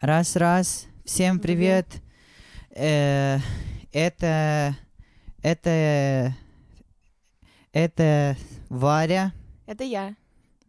Раз-раз. Всем привет. Э, это... Это... Это Варя Это я.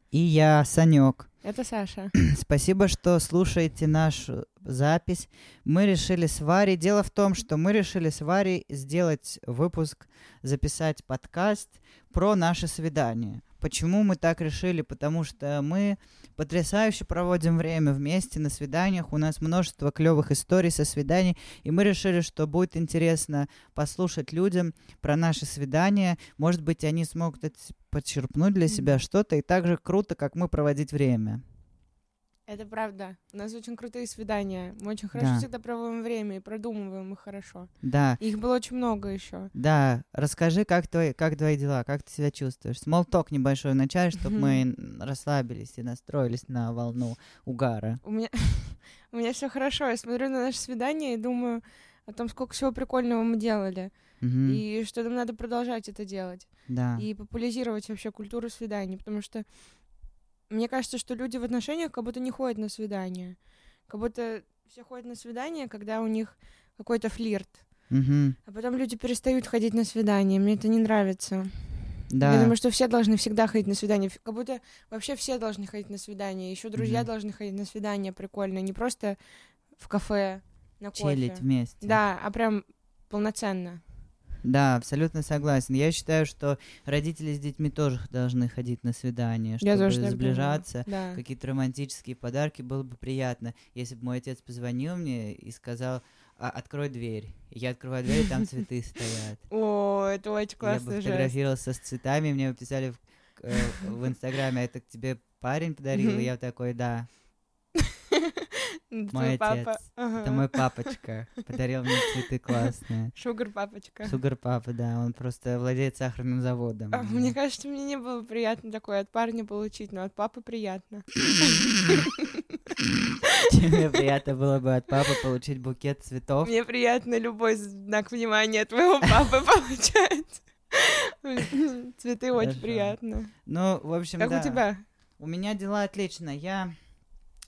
и я, Санек. Это Саша. Спасибо, что слушаете нашу запись. Мы решили с Варей... Дело в том, что мы решили с Варей сделать выпуск, записать подкаст про наше свидание. Почему мы так решили? Потому что мы потрясающе проводим время вместе на свиданиях. У нас множество клевых историй со свиданий. И мы решили, что будет интересно послушать людям про наши свидания. Может быть, они смогут подчерпнуть для себя что-то. И так же круто, как мы проводить время. Это правда. У нас очень крутые свидания. Мы очень хорошо Да. всегда проводим время и продумываем их хорошо. Да, Их было очень много еще. да. Расскажи, как твои, как твои дела, как ты себя чувствуешь. Смолток небольшой вначале, чтобы мы расслабились и настроились на волну угара. У меня, у меня все хорошо. Я смотрю на наше свидание и думаю о том, сколько всего прикольного мы делали. И что нам надо продолжать это делать. Да. И популяризировать вообще культуру свиданий. Потому что мне кажется, что люди в отношениях как будто не ходят на свидания. Как будто все ходят на свидания, когда у них какой-то флирт. Мгм, А потом люди перестают ходить на свидания. Мне это не нравится. Да. Я думаю, что все должны всегда ходить на свидание. Как будто вообще все должны ходить на свидание. Еще друзья Мгм. должны ходить на свидание прикольно. Не просто в кафе на кофе. Челить вместе. Да, а прям полноценно. Да, абсолютно согласен. Я считаю, что родители с детьми тоже должны ходить на свидания, чтобы Я тоже сближаться. Да. Какие-то романтические подарки было бы приятно, если бы мой отец позвонил мне и сказал, «А, открой дверь. Я открываю дверь, и там цветы стоят. О, это очень И Я бы фотографировался с цветами, мне бы писали в, э, в Инстаграме, это тебе парень подарил, и я такой, да, Это мой отец. папа. Ага. это мой папочка, подарил мне цветы классные. Шугар папочка. Сугар папа, да, он просто владеет сахарным заводом. А, Мне кажется, мне не было приятно такое от парня получить, но от папы приятно. Чем мне приятно было бы от папы получить букет цветов. Мне приятно любой знак внимания от твоего папы получать. Цветы очень приятно. Ну, в общем, Как да. у тебя? У меня дела отлично. Я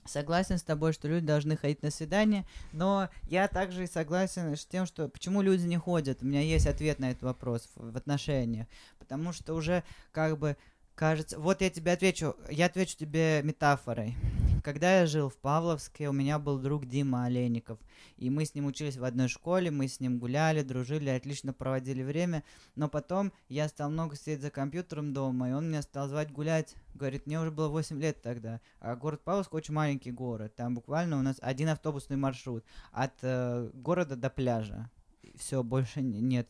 согласен с тобой, что люди должны ходить на свидание, но я также и согласен с тем, что почему люди не ходят. У меня есть ответ на этот вопрос в, в отношениях. Потому что уже как бы кажется... Вот я тебе отвечу. Я отвечу тебе метафорой. Когда я жил в Павловске, у меня был друг Дима Олейников. И мы с ним учились в одной школе, мы с ним гуляли, дружили, отлично проводили время. Но потом я стал много сидеть за компьютером дома, и он меня стал звать гулять. Говорит, мне уже было 8 лет тогда. А город Павловск очень маленький город. Там буквально у нас один автобусный маршрут от э, города до пляжа. Все, больше нет.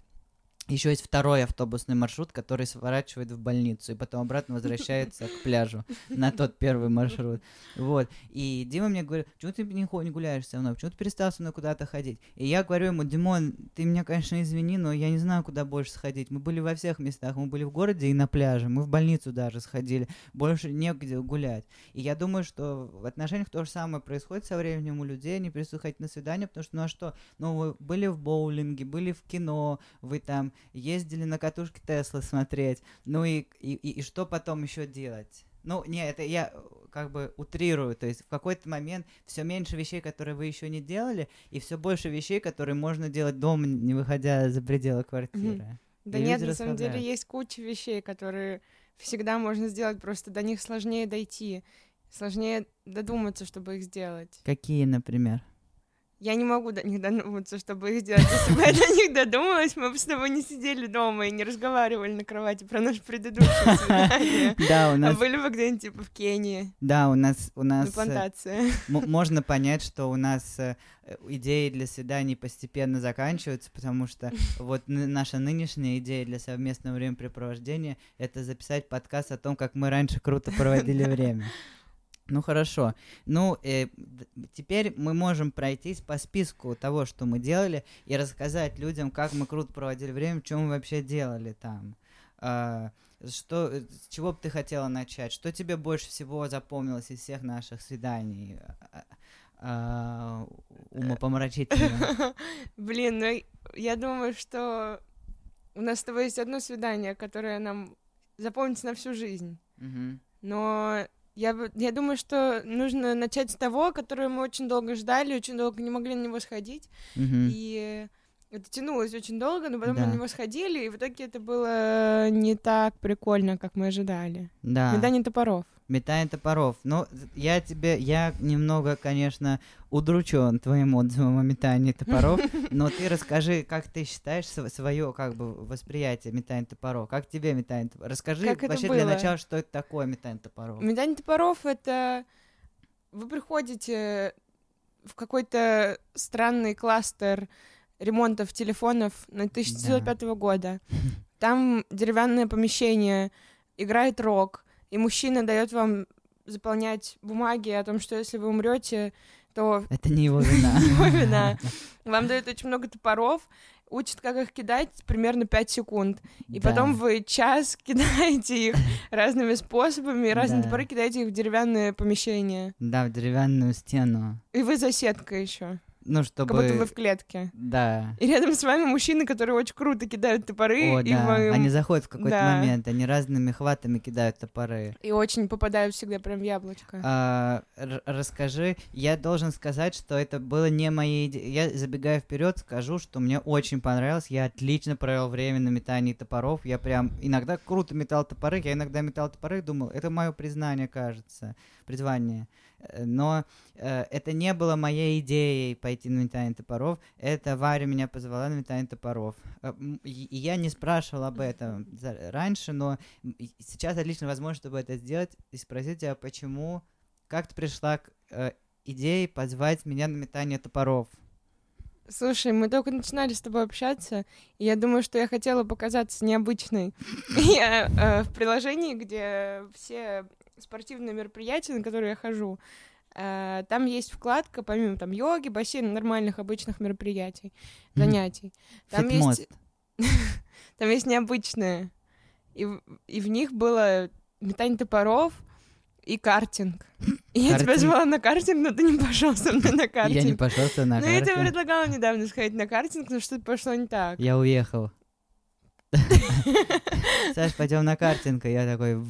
Еще есть второй автобусный маршрут, который сворачивает в больницу и потом обратно возвращается к пляжу на тот первый маршрут. Вот. И Дима мне говорит, почему ты не, не гуляешь со мной, почему ты перестал со мной куда-то ходить? И я говорю ему, Димон, ты меня, конечно, извини, но я не знаю, куда больше сходить. Мы были во всех местах, мы были в городе и на пляже, мы в больницу даже сходили, больше негде гулять. И я думаю, что в отношениях то же самое происходит со временем у людей, они перестают на свидания, потому что, ну а что, ну вы были в боулинге, были в кино, вы там ездили на катушке Теслы смотреть, ну и, и, и, и что потом еще делать? Ну, не, это я э, как бы утрирую, то есть в какой-то момент все меньше вещей, которые вы еще не делали, и все больше вещей, которые можно делать дома, не выходя за пределы квартиры. Да И нет, на самом деле есть куча вещей, которые всегда можно сделать, просто до них сложнее дойти, сложнее додуматься, чтобы их сделать. Какие, например? Я не могу до них додуматься, чтобы их сделать. Если бы я до них додумалась, мы бы с тобой не сидели дома и не разговаривали на кровати про наше предыдущее свидание. Да, у А нас, были бы где-нибудь типа в Кении, да, у нас, у на нас э, плантации. можно понять, что у нас э, идеи для свиданий постепенно заканчиваются, потому что вот наша нынешняя идея для совместного времяпрепровождения — это записать подкаст о том, как мы раньше круто проводили время. Ну хорошо. Ну, э, теперь мы можем пройтись по списку того, что мы делали, и рассказать людям, как мы круто проводили время, что мы вообще делали там. А, что, э, с чего бы ты хотела начать? Что тебе больше всего запомнилось из всех наших свиданий? А, а, умопомрачительно. Блин, ну я думаю, что у нас с тобой есть одно свидание, которое нам запомнится на всю жизнь. Но Я, я думаю, что нужно начать с того, которое мы очень долго ждали, очень долго не могли на него сходить. Мгм. И это тянулось очень долго, но потом Да. мы на него сходили, и в итоге это было не так прикольно, как мы ожидали. Да. Медание топоров. Метание топоров. Ну, я тебе, я немного, конечно, удручен твоим отзывом о метании топоров, но ты расскажи, как ты считаешь свое, как бы, восприятие метания топоров? Как тебе метание топоров? Расскажи Как вообще для начала, что это такое метание топоров. Медание топоров — это... Вы приходите в какой-то странный кластер ремонтов телефонов на 1905 года. Там деревянное помещение, играет рок, и мужчина дает вам заполнять бумаги о том, что если вы умрете, то Это не его вина. его вина. Вам дают очень много топоров, учат, как их кидать примерно 5 секунд. И Да. потом вы час кидаете их разными способами, и разные Да. топоры кидаете их в деревянное помещение. Да, в деревянную стену. И вы засетка еще. Ну, чтобы... Как будто вы в клетке. Да. И рядом с вами мужчины, которые очень круто кидают топоры, О, и, да. вы- Они заходят в какой-то Да. момент, они разными хватами кидают топоры. и очень попадают всегда прям в яблочко. А, расскажи, я должен сказать, что это было не идеей. Я забегая вперед, скажу, что мне очень понравилось. Я отлично провел время на метании топоров. Я прям иногда круто метал топоры. Я иногда метал топоры и думал, это мое признание, кажется, призвание. Э, Но э, это не было моей идеей пойти на метание топоров. Это Варя меня позвала на метание топоров. Э, И я не спрашивал об этом раньше, но сейчас отличная возможность, чтобы это сделать, и спросить тебя, почему, как ты пришла к э, идее позвать меня на метание топоров? Слушай, мы только начинали с тобой общаться, и я думаю, что я хотела показаться необычной. Я э, в приложении, где все спортивные мероприятия, на которые я хожу, э, там есть вкладка, помимо там йоги, бассейна, нормальных обычных мероприятий, Мгм. занятий. Там Фитмост. есть, там есть необычные. И, в- и в них было метание топоров и картинг. И я тебя Картинг. звала на картинг, но ты не пошел со мной на картинг. Я не пошел на Ну, я тебе картинг. предлагала недавно сходить на картинг, но что-то пошло не так. Я уехал. Саш, пойдем на картинг. И я такой...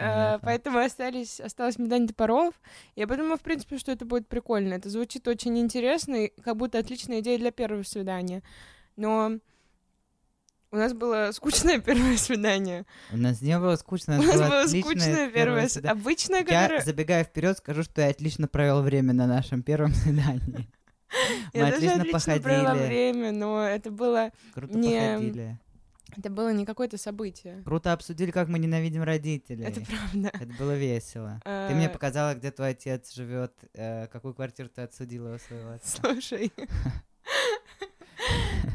Э. Поэтому остались, осталось медание топоров. Я подумала, в принципе, что это будет прикольно. Это звучит очень интересно, и как будто отличная идея для первого свидания. Но у нас было скучное первое свидание. У нас не было скучно, У нас было было скучное первое свидание. Обычное, Я, которое... забегая вперед, скажу, что я отлично провел время на нашем первом свидании. Мы Я отлично отлично провела походили. время, но это было, Круто Не- походили. Это было не какое-то событие. Круто обсудили, как мы ненавидим родителей. Это правда. Это было весело. Ты мне Э, показала, где твой отец живет, э, какую квартиру ты отсудила у своего отца. Слушай.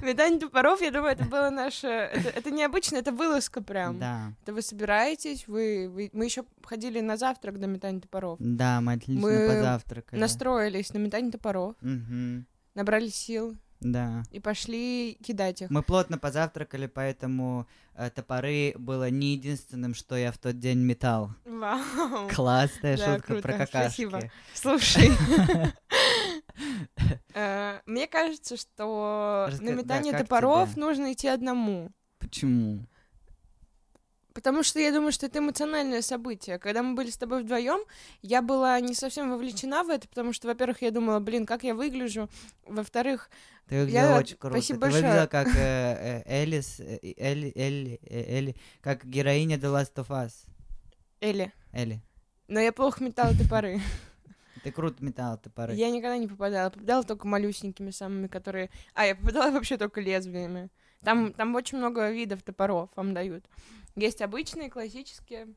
Метание топоров, я думаю, это было наше... Это, это необычно, это вылазка прям. Да, Это вы собираетесь, вы, вы- Мы еще ходили на завтрак до метания топоров. да, мы отлично Мы позавтракали. Настроились на метание топоров, Мгм, набрали сил Да. и пошли кидать их. Мы плотно позавтракали, поэтому э, топоры было не единственным, что я в тот день метал. Вау. Классная Да, шутка про круто, какашки. спасибо. Слушай. э, Мне кажется, что на метание топоров нужно идти одному. Почему? Потому что я думаю, что это эмоциональное событие. Когда мы были с тобой вдвоем, я была не совсем вовлечена в это, потому что, во-первых, я думала, блин, как я выгляжу. Во-вторых, Ты выглядела Я- очень круто. спасибо Ты большое. выглядела как э, э, Элис, э, Элли, Элли, э, Элли, как героиня The Last of Us. Элли. Элли. Но я плохо метала топоры. Ты круто метала топоры. Я никогда не попадала. Попадала только малюсенькими самыми, которые... А, я попадала вообще только лезвиями. Там, там очень много видов топоров вам дают. Есть обычные, классические.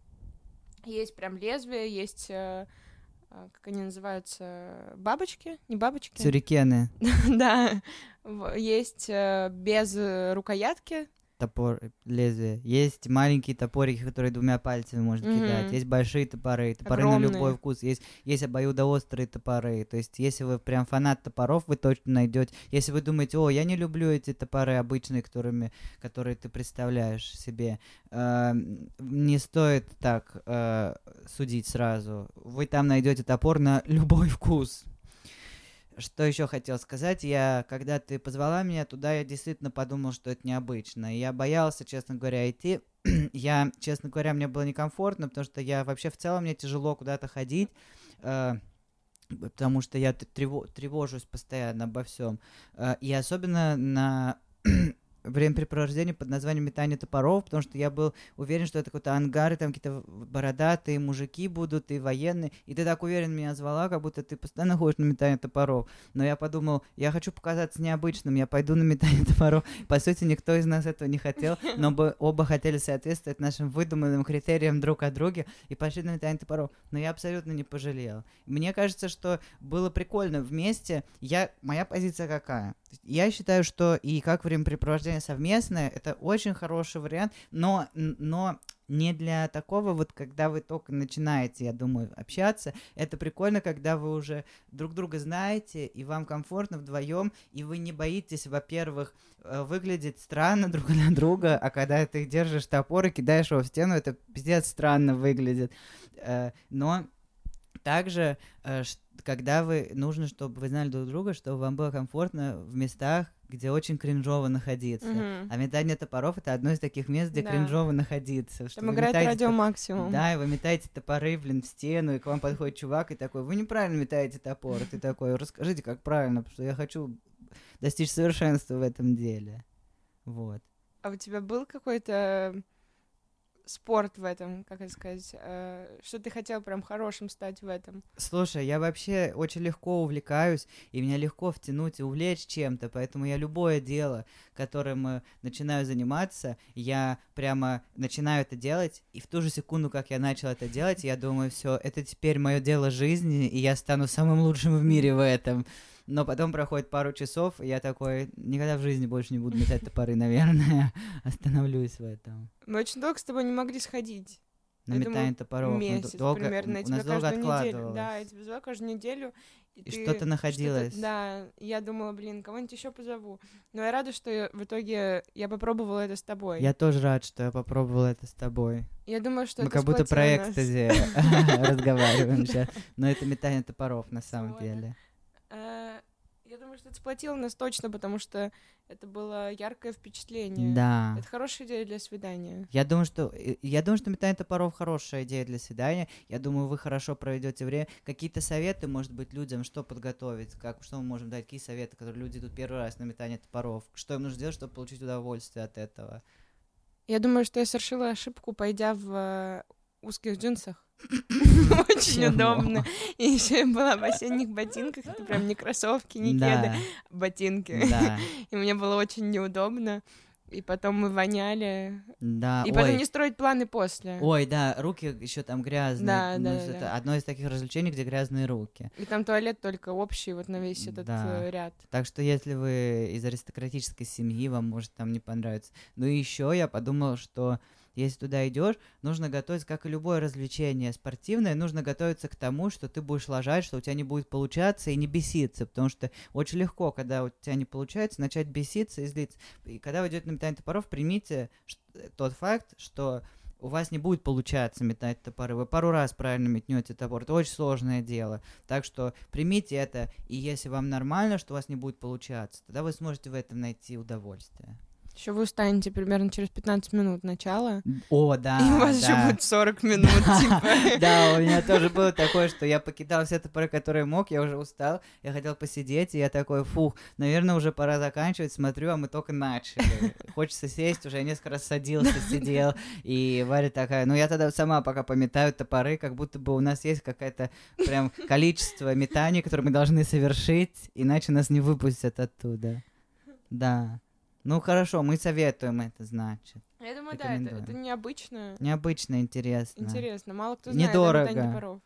Есть прям лезвия, есть... э, э, как они называются? Бабочки? Не бабочки? Сюрикены, Да. Есть э, без рукоятки. Топор, лезвие. Есть маленькие топорики, которые двумя пальцами можно Мгм. кидать. Есть большие топоры, топоры на Огромные. любой вкус. Есть, есть обоюдоострые топоры. То есть, если вы прям фанат топоров, вы точно найдете. Если вы думаете, о, я не люблю эти топоры обычные, которыми, которые ты представляешь себе, э, не стоит так э, судить сразу. Вы там найдете топор на любой вкус. Что еще хотел сказать? Я, когда ты позвала меня туда, я действительно подумал, что это необычно. Я боялся, честно говоря, идти. я, честно говоря, мне было некомфортно, потому что я вообще в целом мне тяжело куда-то ходить. Э, потому что я тревожусь постоянно обо всем. Э, и особенно на времяпрепровождение под названием «Метание топоров», потому что я был уверен, что это какой-то ангар, и там какие-то бородатые мужики будут, и военные, и ты так уверен меня звала, как будто ты постоянно ходишь на метание топоров. Но я подумал, я хочу показаться необычным, я пойду на метание топоров. По сути, никто из нас этого не хотел, но бы оба хотели соответствовать нашим выдуманным критериям друг о друге и пошли на метание топоров. Но я абсолютно не пожалел. Мне кажется, что было прикольно вместе. Я, моя позиция какая? Я считаю, что и как времяпрепровождение совместное, это очень хороший вариант, но, но не для такого вот, когда вы только начинаете, я думаю, общаться. Это прикольно, когда вы уже друг друга знаете, и вам комфортно вдвоем, и вы не боитесь, во-первых, э, выглядеть странно друг на друга, а когда ты держишь топор и кидаешь его в стену, это пиздец странно выглядит. Э, но также, э, когда вы нужно, чтобы вы знали друг друга, чтобы вам было комфортно в местах, где очень кринжово находиться. Mm-hmm. А метание топоров это одно из таких мест, где да. кринжово находиться. Что Там играет метаете, радио максимум. Да, и вы метаете топоры, блин, в стену, и к вам подходит чувак и такой, вы неправильно метаете топор. И ты такой, расскажите, как правильно, потому что я хочу достичь совершенства в этом деле. Вот. А у тебя был какой-то спорт в этом, как это сказать, э, что ты хотел прям хорошим стать в этом? Слушай, я вообще очень легко увлекаюсь, и меня легко втянуть и увлечь чем-то, поэтому я любое дело, которым э, начинаю заниматься, я прямо начинаю это делать, и в ту же секунду, как я начал это делать, я думаю, все, это теперь мое дело жизни, и я стану самым лучшим в мире в этом. Но потом проходит пару часов, и я такой, никогда в жизни больше не буду метать топоры, наверное, остановлюсь в этом. Мы очень долго с тобой не могли сходить. На я метание думаю, топоров. Месяц долго, примерно. Я тебя каждую неделю. Да, я тебя звала каждую неделю. И, и что-то находилось. Что да, я думала, блин, кого-нибудь еще позову. Но я рада, что в итоге я попробовала это с тобой. Я тоже рад, что я попробовала это с тобой. Я думаю, что Мы как будто про экстази разговариваем сейчас. Но это метание топоров на самом деле. Я думаю, что это сплотило нас точно, потому что это было яркое впечатление. Да. Это хорошая идея для свидания. Я думаю, что э, я думаю, что метание топоров хорошая идея для свидания. Я думаю, вы хорошо проведете время. Какие-то советы, может быть, людям, что подготовить, как что мы можем дать, какие советы, которые люди идут первый раз на метание топоров, что им нужно сделать, чтобы получить удовольствие от этого. Я думаю, что я совершила ошибку, пойдя в э, узких джинсах. Очень удобно. И еще я была в осенних ботинках. Это прям не кроссовки, не кеды, а ботинки. И мне было очень неудобно. И потом мы воняли. Да. И потом не строить планы после. Ой, да, руки еще там грязные. Да, ну, да, это да. одно из таких развлечений, где грязные руки. И там туалет только общий, вот на весь этот да. Э, ряд. Так что если вы из аристократической семьи, вам может там не понравится. Ну и еще я подумал, что если туда идешь, нужно готовиться, как и любое развлечение спортивное, нужно готовиться к тому, что ты будешь ложать, что у тебя не будет получаться и не беситься, потому что очень легко, когда у тебя не получается, начать беситься и злиться. И когда вы идете на метание топоров, примите тот факт, что у вас не будет получаться метать топоры. Вы пару раз правильно метнете топор. Это очень сложное дело. Так что примите это, и если вам нормально, что у вас не будет получаться, тогда вы сможете в этом найти удовольствие. Еще вы устанете примерно через 15 минут начала. О, да. И у вас да. еще будет 40 минут, типа. Да, у меня тоже было такое, что я покидал все топоры, которые мог, я уже устал, я хотел посидеть, и я такой, фух, наверное, уже пора заканчивать, смотрю, а мы только начали. Хочется сесть, уже я несколько раз садился, сидел, и Варя такая, ну я тогда сама пока пометаю топоры, как будто бы у нас есть какое-то прям количество метаний, которые мы должны совершить, иначе нас не выпустят оттуда. Да. Ну хорошо, мы советуем это, значит. Я думаю, да, это, это необычно. Необычно, интересно. Интересно, мало кто знает Недорого.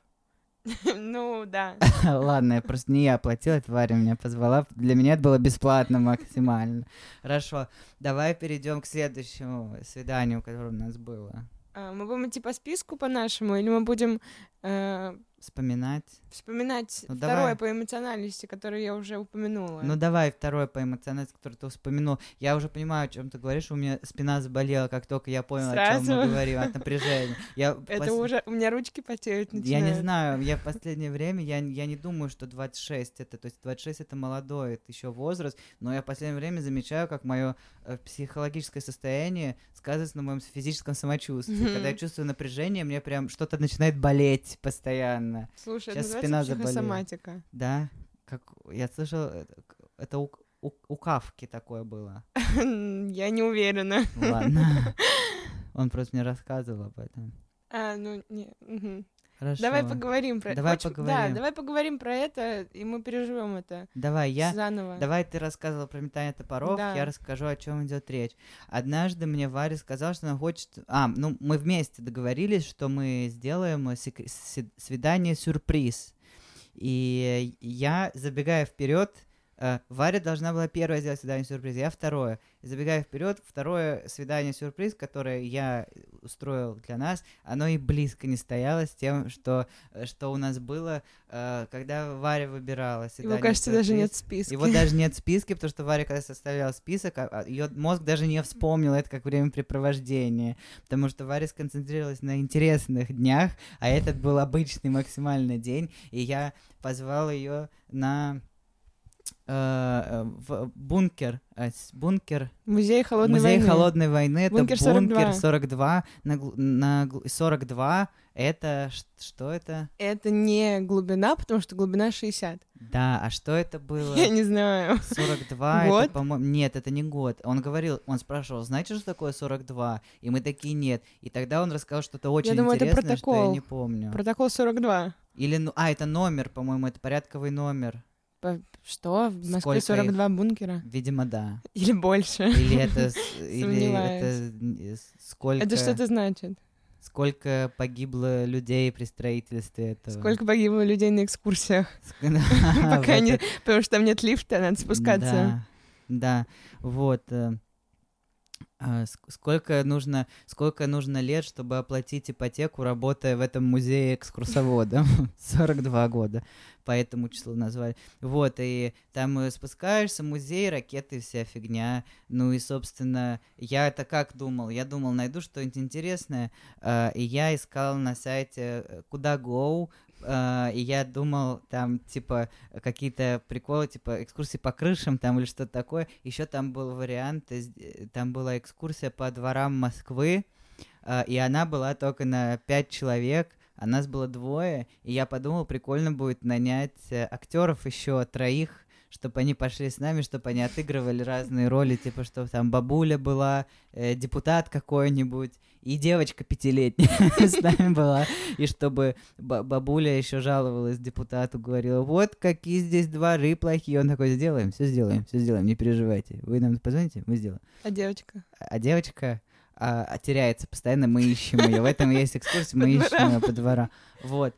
Ну, да. Ладно, я просто не я оплатила, это Варя меня позвала. Для меня это было бесплатно максимально. Хорошо, давай перейдем к следующему свиданию, которое у нас было. А, мы будем идти по списку по нашему, или мы будем э, Вспоминать. Вспоминать Ну, второе давай. по эмоциональности, которое я уже упомянула. Ну давай второе по эмоциональности, которое ты вспомянул. Я уже понимаю, о чем ты говоришь. У меня спина заболела, как только я понял, о чем Сразу? мы говорим, от напряжения. Я Это пос- уже... У меня ручки потеют Я не знаю, я в последнее время, я, я не думаю, что 26 это, то есть 26 это молодой, это еще возраст, но я в последнее время замечаю, как мое психологическое состояние сказывается на моем физическом самочувствии. Когда я чувствую напряжение, мне прям что-то начинает болеть постоянно. Слушай, Щас это спина называется заболела. психосоматика. Да, как я слышал, это, это у, у, у Кавки такое было. Я не уверена. Ладно. Он просто мне рассказывал об этом. А, ну, не. мгм. Хорошо. Давай поговорим про Давай Очень- поговорим. Да, давай поговорим про это, и мы переживем это Давай, я, заново. Давай ты рассказывал про метание топоров, Да. я расскажу, о чем идет речь. Однажды мне Варя сказала, что она хочет... А, ну, мы вместе договорились, что мы сделаем сек- си- свидание-сюрприз. И я, забегая вперед, э, Варя должна была первое сделать свидание-сюрприз, я второе. Забегая вперед, второе свидание-сюрприз, которое я устроил для нас, оно и близко не стояло с тем, что, э, что у нас было, э, когда Варя выбирала Его, свидание кажется, даже нет в списке. его даже нет в списке, потому что Варя, когда составляла список, ее мозг даже не вспомнил это как времяпрепровождение, потому что Варя сконцентрировалась на интересных днях, а этот был обычный максимальный день, и я позвал ее на э, э, в бункер, э, бункер, Музей холодной музей войны. холодной войны, это Бункер бункер 42. 42, на, на гл- 42, это что это? Это не глубина, потому что глубина 60. Да, а что это было? Я не знаю. 42, Год? это, по-моему... Нет, это не год. Он говорил, он спрашивал, знаете, что такое 42? И мы такие, нет. И тогда он рассказал что-то очень думаю, это интересное, что я протокол. не помню. Протокол 42. Или, ну, а, это номер, по-моему, это порядковый номер. Что? В Москве Сколько их? 42 бункера? Видимо, да. Или больше? Или это... Или это э, сколько... Это что-то значит? Сколько погибло людей при строительстве этого. Сколько погибло людей на экскурсиях? Пока не... Потому что там нет лифта, надо спускаться. Да, да, вот. А, ск- Сколько нужно, сколько нужно лет, чтобы оплатить ипотеку, работая в этом музее экскурсоводом? 42 года, по этому числу назвали. Вот, и там э, спускаешься, музей, ракеты, вся фигня. Ну и, собственно, я это как думал? Я думал, найду что-нибудь интересное, а, и я искал на сайте э, Куда Go, а, и я думал, там, типа, какие-то приколы, типа экскурсии по крышам там или что-то такое. Еще там был вариант, из- э, там была экскурсия по дворам Москвы, а, и она была только на пять человек, а нас было двое, и я подумал, прикольно будет нанять актеров еще троих, чтобы они пошли с нами, чтобы они отыгрывали разные роли, типа, что там бабуля была, э, депутат какой-нибудь, и девочка пятилетняя с нами была, и чтобы ба- бабуля еще жаловалась депутату, говорила, вот какие здесь дворы плохие. Он такой, сделаем, все сделаем, все сделаем, не переживайте. Вы нам позвоните, мы сделаем. А девочка? А девочка а, теряется постоянно, мы ищем ее. В этом есть экскурсия, мы ищем ее по дворам. Вот.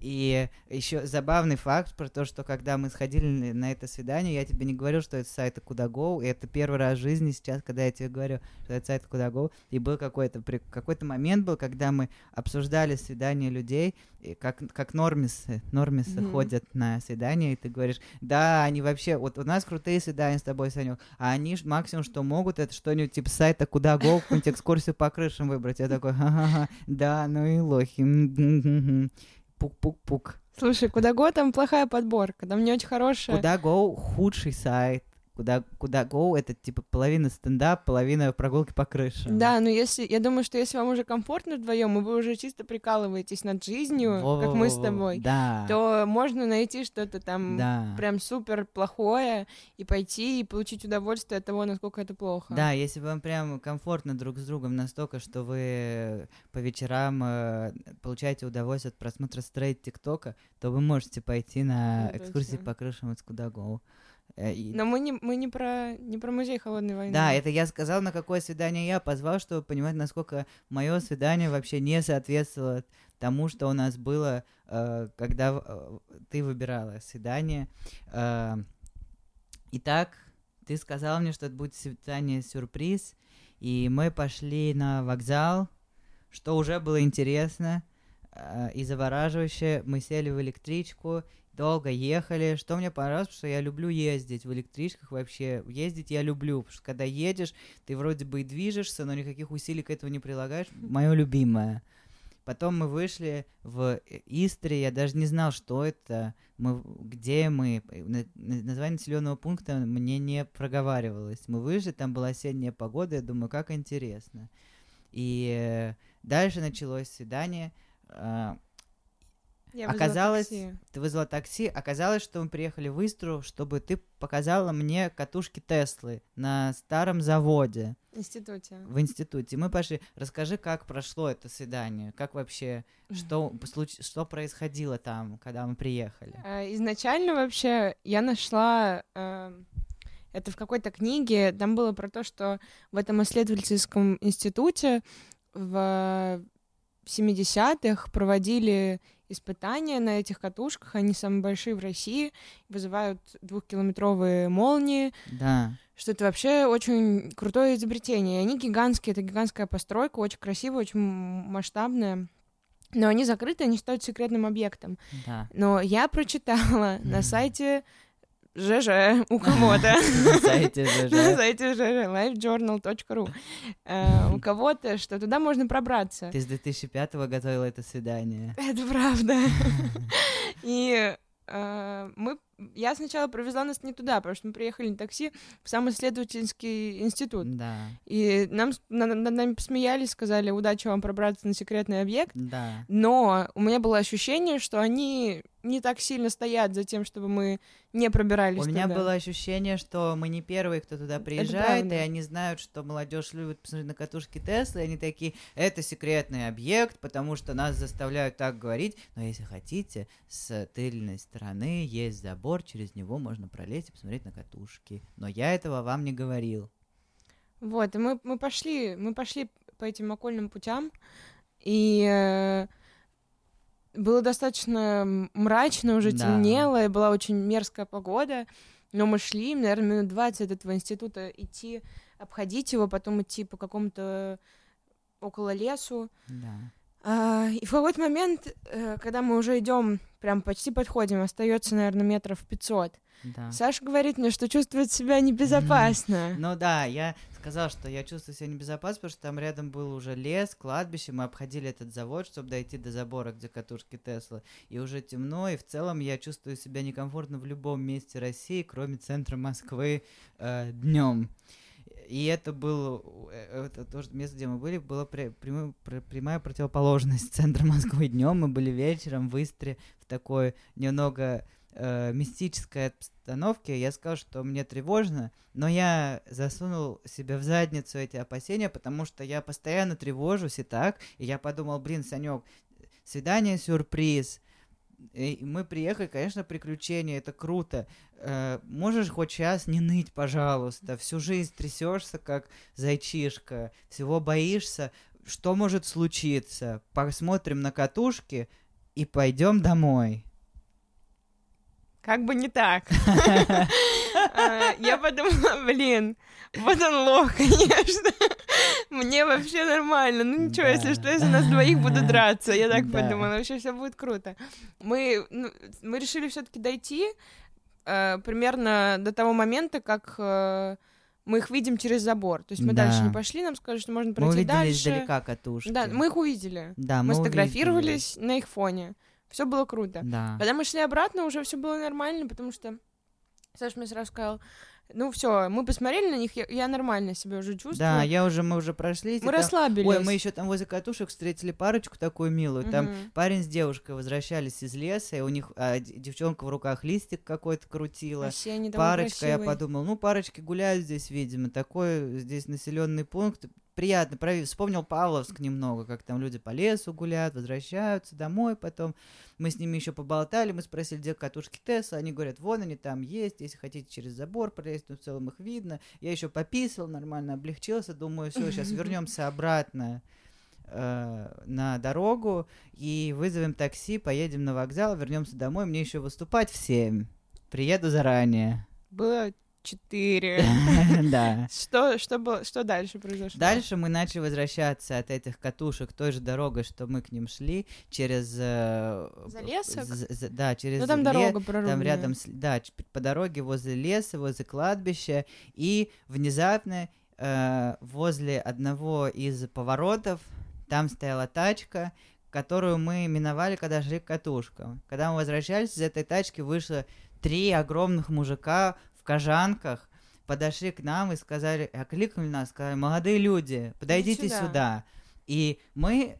И еще забавный факт про то, что когда мы сходили на- это свидание, я тебе не говорил, что это сайт Куда Go, и это первый раз в жизни сейчас, когда я тебе говорю, что это сайт Куда Go, и был какой-то какой-то момент был, когда мы обсуждали свидания людей, и как, как нормисы, нормисы Мгм. ходят на свидания, и ты говоришь, да, они вообще, вот у нас крутые свидания с тобой, Санек, а они максимум, что могут, это что-нибудь типа сайта Куда Go, какую-нибудь экскурсию по крышам выбрать. Я такой, ха-ха-ха, да, ну и лохи. Пук-пук-пук. Слушай, куда го там плохая подборка, там не очень хорошая. Куда Go худший сайт. Куда, куда Go это типа половина стендап, половина прогулки по крышам. Да, но если я думаю, что если вам уже комфортно вдвоем, и вы уже чисто прикалываетесь над жизнью, как мы с тобой, Да. то можно найти что-то там да. прям супер плохое и пойти и получить удовольствие от того, насколько это плохо. Да, если вам прям комфортно друг с другом настолько, что вы по вечерам э, получаете удовольствие от просмотра стрейт ТикТока, то вы можете пойти на Ну, экскурсии точно. по крышам от Куда Go. Э, и- Но мы не, мы не про не про музей холодной войны. Да, это я сказал, на какое свидание я позвал, чтобы понимать, насколько мое свидание вообще не соответствовало тому, что у нас было, э, когда э, ты выбирала свидание. Э, итак, ты сказал мне, что это будет свидание-сюрприз, и мы пошли на вокзал, что уже было интересно. э, и завораживающе. Мы сели в электричку, долго ехали. Что мне понравилось, что я люблю ездить в электричках вообще. Ездить я люблю, потому что когда едешь, ты вроде бы и движешься, но никаких усилий к этому не прилагаешь. Мое любимое. Потом мы вышли в Истре, я даже не знал, что это, мы, где мы. Название населенного пункта мне не проговаривалось. Мы вышли, там была осенняя погода, я думаю, как интересно. И э, дальше началось свидание. Я Оказалось, вызвала такси. ты вызвала такси, оказалось, что мы приехали в Истру, чтобы ты показала мне катушки Теслы на старом заводе в институте. в институте. Мы пошли. Расскажи, как прошло это свидание, как вообще, что, случ- что происходило там, когда мы приехали. А, Изначально вообще я нашла э, это в какой-то книге. Там было про то, что в этом исследовательском институте в 70-х проводили испытания на этих катушках. Они самые большие в России, вызывают двухкилометровые молнии, Да. что это вообще очень крутое изобретение. И они гигантские, это гигантская постройка, очень красивая, очень масштабная. Но они закрыты, они считают секретным объектом. Да. Но я прочитала на сайте ЖЖ у кого-то. На сайте На ЖЖ. сайте ЖЖ, livejournal.ru. э, У кого-то, что туда можно пробраться. Ты с 2005-го готовила это свидание. Это правда. И э, мы... Я сначала провезла нас не туда, потому что мы приехали на такси в сам исследовательский институт. Да. И нам, с- на- над нами посмеялись, сказали, удачи вам пробраться на секретный объект. Да. Но у меня было ощущение, что они не так сильно стоят за тем, чтобы мы не пробирались У меня туда. было ощущение, что мы не первые, кто туда приезжает, и они знают, что молодежь любит посмотреть на катушки Теслы, и они такие, это секретный объект, потому что нас заставляют так говорить, но если хотите, с тыльной стороны есть забор, через него можно пролезть и посмотреть на катушки. Но я этого вам не говорил. Вот, и мы, мы пошли, мы пошли по этим окольным путям, и э, было достаточно мрачно, уже Да. темнело, и была очень мерзкая погода, но мы шли, наверное, минут 20 от этого института идти, обходить его, потом идти по какому-то около лесу, Да. А, и в какой-то момент, э, когда мы уже идем, прям почти подходим, остается, наверное, метров 500, Да. Саша говорит мне, что чувствует себя небезопасно. Ну да, я сказал, что я чувствую себя небезопасно, потому что там рядом был уже лес, кладбище, мы обходили этот завод, чтобы дойти до забора, где катушки Тесла, и уже темно, и в целом я чувствую себя некомфортно в любом месте России, кроме центра Москвы днем. И это был, э, это то место, где мы были, было пря- прямой- пр- прямая противоположность центра Москвы днем. Мы были вечером в Истре в такой немного э, мистической обстановке. Я сказал, что мне тревожно, но я засунул себе в задницу эти опасения, потому что я постоянно тревожусь и так. И я подумал, блин, Санек, свидание сюрприз. И мы приехали, конечно, приключения, это круто. Э, можешь хоть час не ныть, пожалуйста. Всю жизнь трясешься, как зайчишка, всего боишься. Что может случиться? Посмотрим на катушки и пойдем домой. Как бы не так. А, Я подумала, блин, вот он лох, конечно. Мне вообще нормально. Ну ничего, Да. если что, если нас двоих будут драться. Я так Да. подумала, вообще все будет круто. Мы, ну, мы решили все-таки дойти э, примерно до того момента, как э, мы их видим через забор. То есть мы Да. дальше не пошли, нам сказали, что можно Мы пройти увидели дальше. издалека катушки. Да, мы их увидели. Да, Мы увидели. сфотографировались на их фоне. Все было круто. Да. Когда мы шли обратно, уже все было нормально, потому что Саша мне сразу сказал, ну все, мы посмотрели на них, я, я нормально себя уже чувствую. Да, я уже, мы уже прошли. мы расслабились. Ой, мы еще там возле катушек встретили парочку такую милую. Там Мгм. парень с девушкой возвращались из леса, и у них а, девчонка в руках листик какой-то крутила. Вообще они там Парочка, я красивые. подумал, ну, парочки гуляют здесь, видимо, такой здесь населенный пункт приятно. Про... Вспомнил Павловск немного, как там люди по лесу гуляют, возвращаются домой потом. Мы с ними еще поболтали, мы спросили, где катушки Тесла. Они говорят, вон они там есть, если хотите через забор пролезть, но в целом их видно. Я еще пописал нормально, облегчился, думаю, все, сейчас вернемся обратно э, на дорогу и вызовем такси, поедем на вокзал, вернемся домой. Мне еще выступать в 7. Приеду заранее. Блять четыре Да. Что, что, было, что дальше произошло? Дальше мы начали возвращаться от этих катушек той же дорогой, что мы к ним шли, через... Э, за Залесок? Да, через... Ну, там дорога прорубная. Там рядом, да, по дороге возле леса, возле кладбища, и внезапно э, возле одного из поворотов там стояла тачка, которую мы миновали, когда шли к катушкам. Когда мы возвращались, из этой тачки вышло три огромных мужика кожанках, подошли к нам и сказали, окликнули нас, сказали, молодые люди, подойдите сюда». сюда. И мы,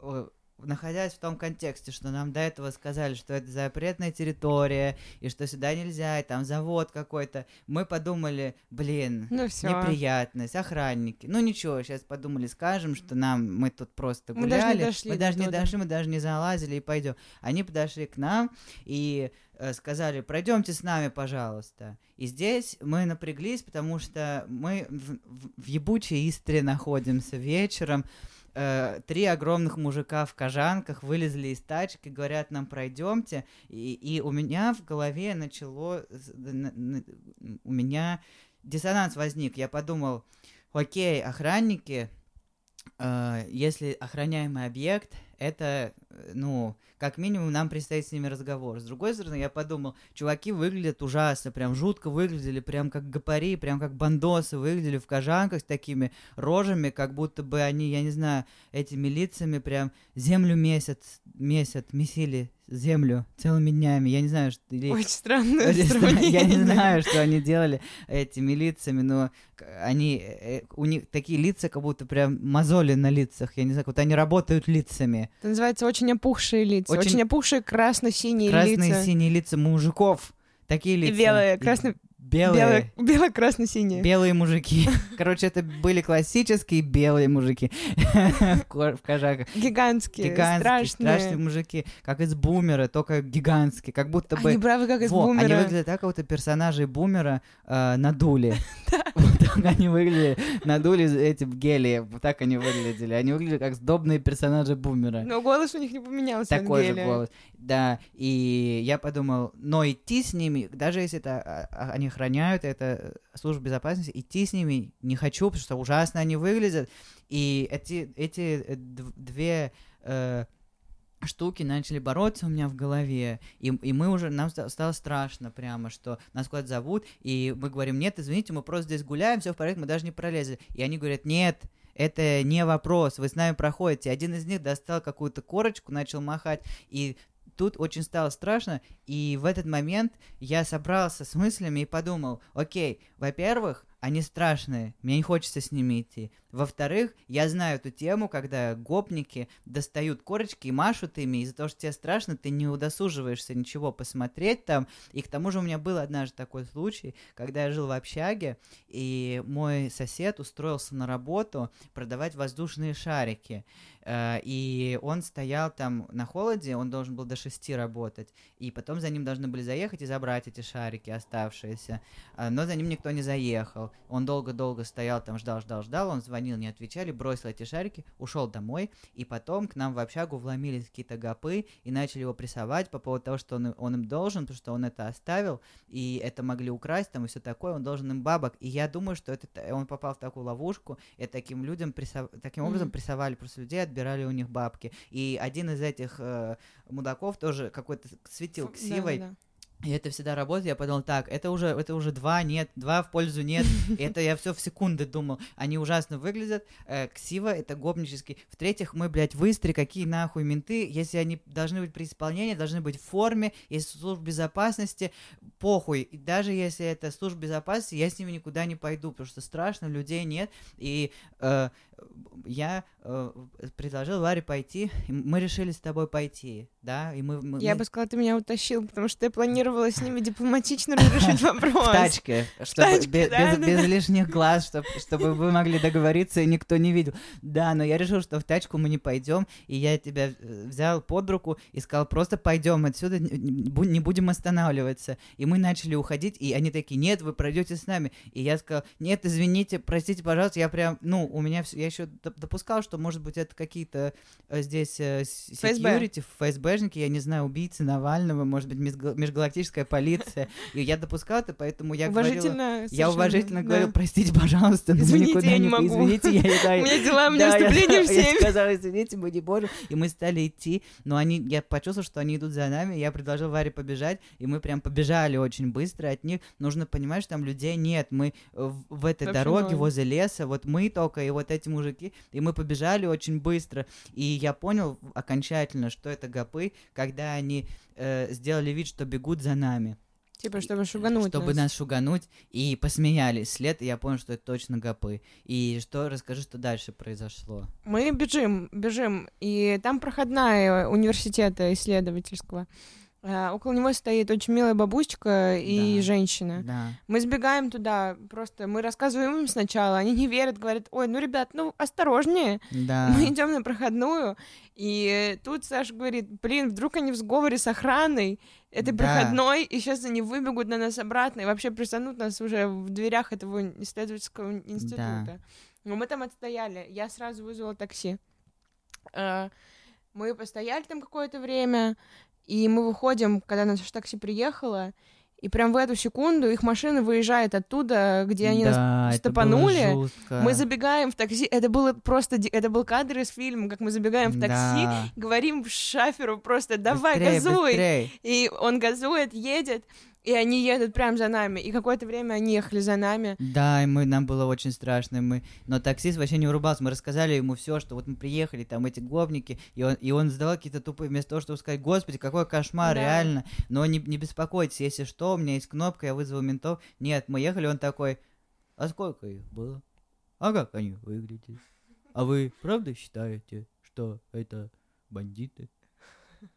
э, находясь в том контексте, что нам до этого сказали, что это запретная территория, и что сюда нельзя, и там завод какой-то, мы подумали, блин, Ну все. неприятность, охранники. Ну ничего, сейчас подумали, скажем, что нам мы тут просто Мы гуляли, даже не дошли мы даже не дошли, мы даже не залазили и пойдем. Они подошли к нам и э, сказали, пройдемте с нами, пожалуйста. И здесь мы напряглись, потому что мы в, в- в ебучей Истре находимся вечером. Э, три огромных мужика в кожанках вылезли из тачки, говорят нам пройдемте, и, и у меня в голове начало, у меня диссонанс возник. Я подумал, окей, охранники, э, если охраняемый объект, это, э, ну, как минимум нам предстоит с ними разговор. С другой стороны, я подумал, чуваки выглядят ужасно, прям жутко выглядели, прям как гопари, прям как бандосы выглядели в кожанках с такими рожами, как будто бы они, я не знаю, этими лицами прям землю месяц, месяц месили землю целыми днями. Я не знаю, что... или- Очень странное я не знаю- сравнение. я не знаю, что они делали этими лицами, но они, э, у них такие лица, как будто прям мозоли на лицах, я не знаю, как будто они работают лицами. Это называется очень опухшие лица. Очень- Очень, опухшие красно-синие Красные лица. синие лица мужиков, такие И лица. белые, И красно... белые, Бело-красно-синие. белые мужики. Короче, это были классические белые мужики в ко- в кожаках. Гигантские, Гигантские, страшные. страшные мужики, как из бумера, только гигантские, как будто бы... Они бравы, как из бумера. Они выглядят так, как будто персонажей бумера э, надули. Так они выглядели, надули эти гели, так они выглядели. Они выглядели как сдобные персонажи бумера. Но голос у них не поменялся. Такой же голос. Да, и я подумал, но идти с ними, даже если это а, а, они охраняют, это э, служба безопасности, идти с ними не хочу, потому что ужасно они выглядят. И эти, эти э, дв- две э, штуки начали бороться у меня в голове, и, и мы уже, нам ста- стало страшно прямо, что нас куда-то зовут, и мы говорим, нет, извините, мы просто здесь гуляем, все в порядке, мы даже не пролезли. И они говорят, нет, это не вопрос, вы с нами проходите. Один из них достал какую-то корочку, начал махать, и тут очень стало страшно, и в этот момент я собрался с мыслями и подумал, окей, во-первых, они страшные, мне не хочется с ними идти. Во-вторых, я знаю эту тему, когда гопники достают корочки и машут ими, из-за того, что тебе страшно, ты не удосуживаешься ничего посмотреть там. И к тому же у меня был однажды такой случай, когда я жил в общаге, и мой сосед устроился на работу продавать воздушные шарики. Э, И он стоял там на холоде, он должен был до 6 работать, и потом за ним должны были заехать и забрать эти шарики оставшиеся. А, Но за ним никто не заехал. Он долго-долго стоял там, ждал, ждал, ждал, он звонил, не отвечали, бросил эти шарики, ушел домой, и потом к нам в общагу вломились какие-то гопы и начали его прессовать по поводу того, что он, он им должен, потому что он это оставил, и это могли украсть там и все такое, он должен им бабок. И я думаю, что это, он попал в такую ловушку, и таким людям прессов- таким образом прессовали просто людей, отбирали у них бабки. И один из этих э, мудаков тоже какой-то светил ксивой, да-да-да. И это всегда работает. Я подумал, так, это уже, это уже два, нет, два в пользу нет. Это я все в секунды думал. Они ужасно выглядят. Э, ксива, это гопнический. В-третьих, мы, блядь, в Истре, какие нахуй менты, если они должны быть при исполнении, должны быть в форме, если служба безопасности, похуй. И даже если это служба безопасности, я с ними никуда не пойду, потому что страшно, людей нет. И э, я э, предложил Ларе пойти, мы решили с тобой пойти, да, и мы... мы- Я мы- бы сказала, ты меня утащил, потому что я планировала с ними дипломатично разрешить вопрос. в тачке, чтобы тачке, бе- без, да, да, без да. лишних глаз, чтоб- чтобы вы могли договориться и никто не видел. Да, но я решил, что в тачку мы не пойдем, и я тебя э, взял под руку и сказал, просто пойдем отсюда, не будем останавливаться. И мы начали уходить, и они такие, нет, вы пройдете с нами. И я сказал, нет, извините, простите, пожалуйста, я прям, ну, у меня все, я еще допускал, что, может быть, это какие-то э, здесь э, security, ФСБшники, я не знаю, убийцы Навального, может быть, межгалактическая полиция. И я допускал это, поэтому я говорила... Я уважительно говорю, простите, пожалуйста, но извините, никуда я не могу. Извините, я, да, у меня дела, у меня выступление в 7. Я сказала, извините, мы не можем. И мы стали идти, но они, я почувствовал, что они идут за нами, я предложил Варе побежать, и мы прям побежали очень быстро от них. Нужно понимать, что там людей нет, мы в этой Вообще дороге возле леса, вот мы только, и вот эти мужики, и мы побежали очень быстро. И я понял окончательно, что это гопы, когда они э, сделали вид, что бегут за нами. Типа, чтобы шугануть Чтобы нас. нас шугануть, и посмеялись след, и я понял, что это точно гопы. И что, расскажи, что дальше произошло. Мы бежим, бежим, и там проходная университета исследовательского. Uh, около него стоит очень милая бабушка и да, женщина. Да. Мы сбегаем туда, просто мы рассказываем им сначала, они не верят, говорят, ой, ну, ребят, ну, осторожнее. Да. Мы идем на проходную, и тут Саша говорит, блин, вдруг они в сговоре с охраной этой да. проходной, и сейчас они выбегут на нас обратно, и вообще пристанут нас уже в дверях этого исследовательского института. Да. Но мы там отстояли, я сразу вызвала такси. Uh, мы постояли там какое-то время, и мы выходим, когда наше такси приехало, и прям в эту секунду их машина выезжает оттуда, где они да, нас стопанули. Мы забегаем в такси. Это было просто... Это был кадр из фильма, как мы забегаем в такси, да. говорим шаферу просто «давай, быстрее, газуй!» быстрее. И он газует, едет. И они едут прямо за нами. И какое-то время они ехали за нами. Да, и мы, нам было очень страшно. Мы... Но таксист вообще не урубался. Мы рассказали ему все, что вот мы приехали, там эти гопники, и он, и он задавал какие-то тупые, вместо того, чтобы сказать, господи, какой кошмар, да. реально. Но не, не беспокойтесь, если что, у меня есть кнопка, я вызову ментов. Нет, мы ехали, он такой, а сколько их было? А как они выглядят? А вы правда считаете, что это бандиты?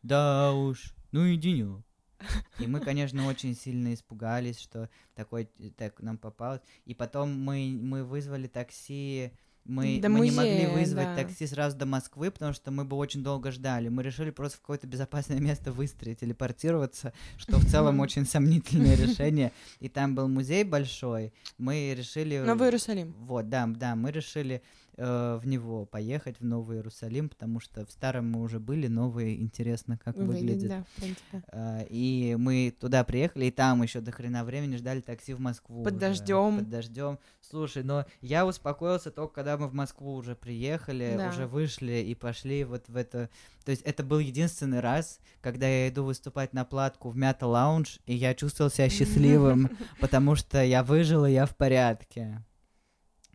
Да уж, ну и денек. И мы, конечно, очень сильно испугались, что такой так нам попалось. И потом мы, мы вызвали такси мы, до мы музея, не могли вызвать да. такси сразу до Москвы, потому что мы бы очень долго ждали. Мы решили просто в какое-то безопасное место выстроить, телепортироваться, что в целом очень сомнительное решение. И там был музей большой. Мы решили... Новый Иерусалим. Вот, да, да, мы решили э, в него поехать, в Новый Иерусалим, потому что в старом мы уже были, новый интересно, как выглядит. выглядит. Да, в принципе. Э, и мы туда приехали, и там еще до хрена времени ждали такси в Москву. Под дождем. Под дождем. Слушай, но я успокоился только когда мы в Москву уже приехали, да. уже вышли и пошли вот в это. То есть это был единственный раз, когда я иду выступать на платку в Мята Лаунж, и я чувствовал себя счастливым, потому что я выжил, и я в порядке.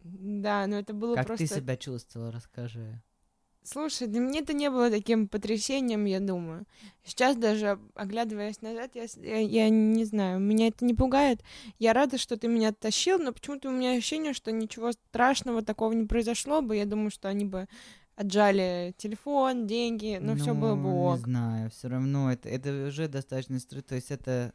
Да, но это было как просто... Как ты себя чувствовала, расскажи. Слушай, для меня это не было таким потрясением, я думаю. Сейчас даже, оглядываясь назад, я, я, я не знаю, меня это не пугает. Я рада, что ты меня оттащил, но почему-то у меня ощущение, что ничего страшного такого не произошло бы. Я думаю, что они бы отжали телефон, деньги, но ну, все было бы ок. Не знаю, все равно это, это уже достаточно стр... то есть это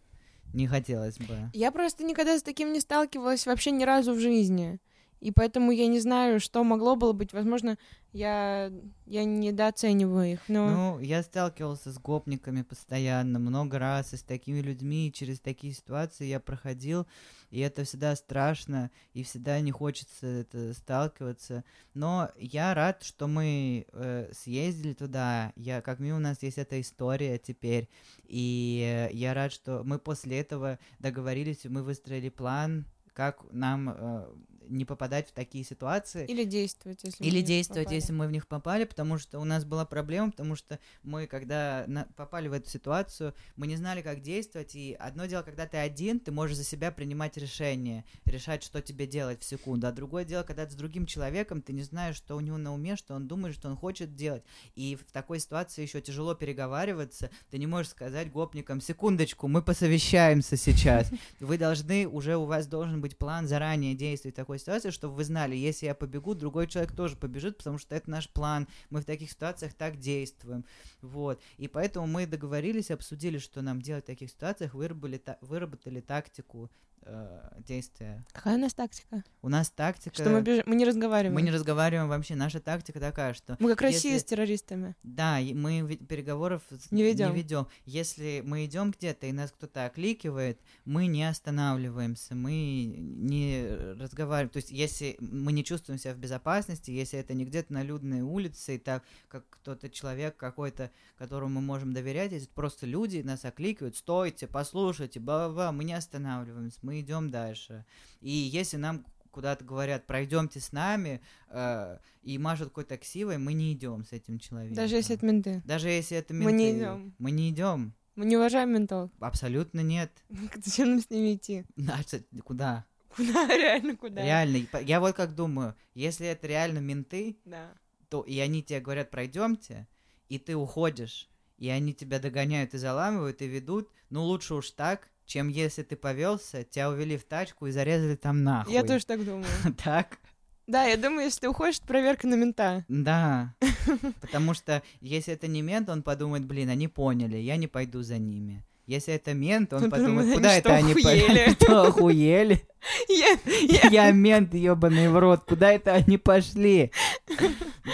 не хотелось бы. Я просто никогда с таким не сталкивалась вообще ни разу в жизни. И поэтому я не знаю, что могло было быть. Возможно, я, я недооцениваю их, но... Ну, я сталкивался с гопниками постоянно, много раз, и с такими людьми, и через такие ситуации я проходил, и это всегда страшно, и всегда не хочется это сталкиваться. Но я рад, что мы э, съездили туда, я, как минимум у нас есть эта история теперь, и я рад, что мы после этого договорились, мы выстроили план, как нам э, не попадать в такие ситуации. Или действовать, если Или действовать, если мы в них попали, потому что у нас была проблема, потому что мы, когда на, попали в эту ситуацию, мы не знали, как действовать, и одно дело, когда ты один, ты можешь за себя принимать решение, решать, что тебе делать в секунду, а другое дело, когда ты с другим человеком, ты не знаешь, что у него на уме, что он думает, что он хочет делать, и в такой ситуации еще тяжело переговариваться, ты не можешь сказать гопникам, секундочку, мы посовещаемся сейчас, вы должны, уже у вас должен быть план заранее действовать в такой такой ситуации, чтобы вы знали, если я побегу, другой человек тоже побежит, потому что это наш план, мы в таких ситуациях так действуем, вот, и поэтому мы договорились, обсудили, что нам делать в таких ситуациях, выработали, выработали тактику э, действия. Какая у нас тактика? У нас тактика... Что мы, беж... мы не разговариваем. Мы не разговариваем вообще. Наша тактика такая, что... Мы как Россия если- с террористами. Да, мы переговоров Не ведём. ведём. Если мы идем где-то и нас кто-то окликивает, мы не останавливаемся, мы не разговариваем. То есть, если мы не чувствуем себя в безопасности, если это не где-то на людной улице, и так как кто-то человек какой-то, которому мы можем доверять, если просто люди нас окликивают, стойте, послушайте, ба-ба, мы не останавливаемся, мы идем дальше. И если нам куда-то говорят, пройдемте с нами, э, и машут какой-то ксивой, мы не идем с этим человеком. Даже если это менты. Даже если это Мы не менты, идём. Мы не идем. Мы не уважаем ментов. Абсолютно нет. Зачем нам с ними идти? Значит, куда? Куда? Реально куда? Реально. Я вот как думаю, если это реально менты, Да. то и они тебе говорят, пройдемте, и ты уходишь, и они тебя догоняют и заламывают, и ведут, ну лучше уж так, чем если ты повелся, тебя увели в тачку и зарезали там нахуй. Я тоже так думаю. Так? Да, я думаю, если ты уходишь, это проверка на мента. Да. Потому что если это не мент, он подумает, блин, они поняли, я не пойду за ними. Если это мент, он Он подумает, куда это они охуели?» по- Что, охуели? Я мент, ебаный в рот, куда это они пошли?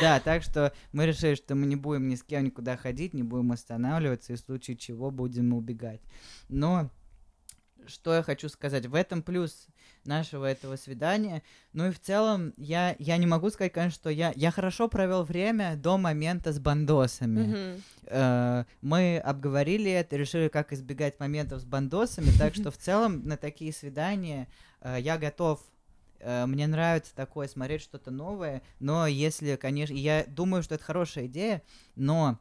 Да, так что мы решили, что мы не будем ни с кем никуда ходить, не будем останавливаться, и в случае чего будем убегать. Но что я хочу сказать, в этом плюс нашего этого свидания. Ну и в целом, я, я не могу сказать, конечно, что я, я хорошо провел время до момента с бандосами. Мгм. Э, мы обговорили это, решили, как избегать моментов с бандосами, так что в целом на такие свидания э, я готов. Э, Мне нравится такое смотреть что-то новое, но если, конечно, я думаю, что это хорошая идея, но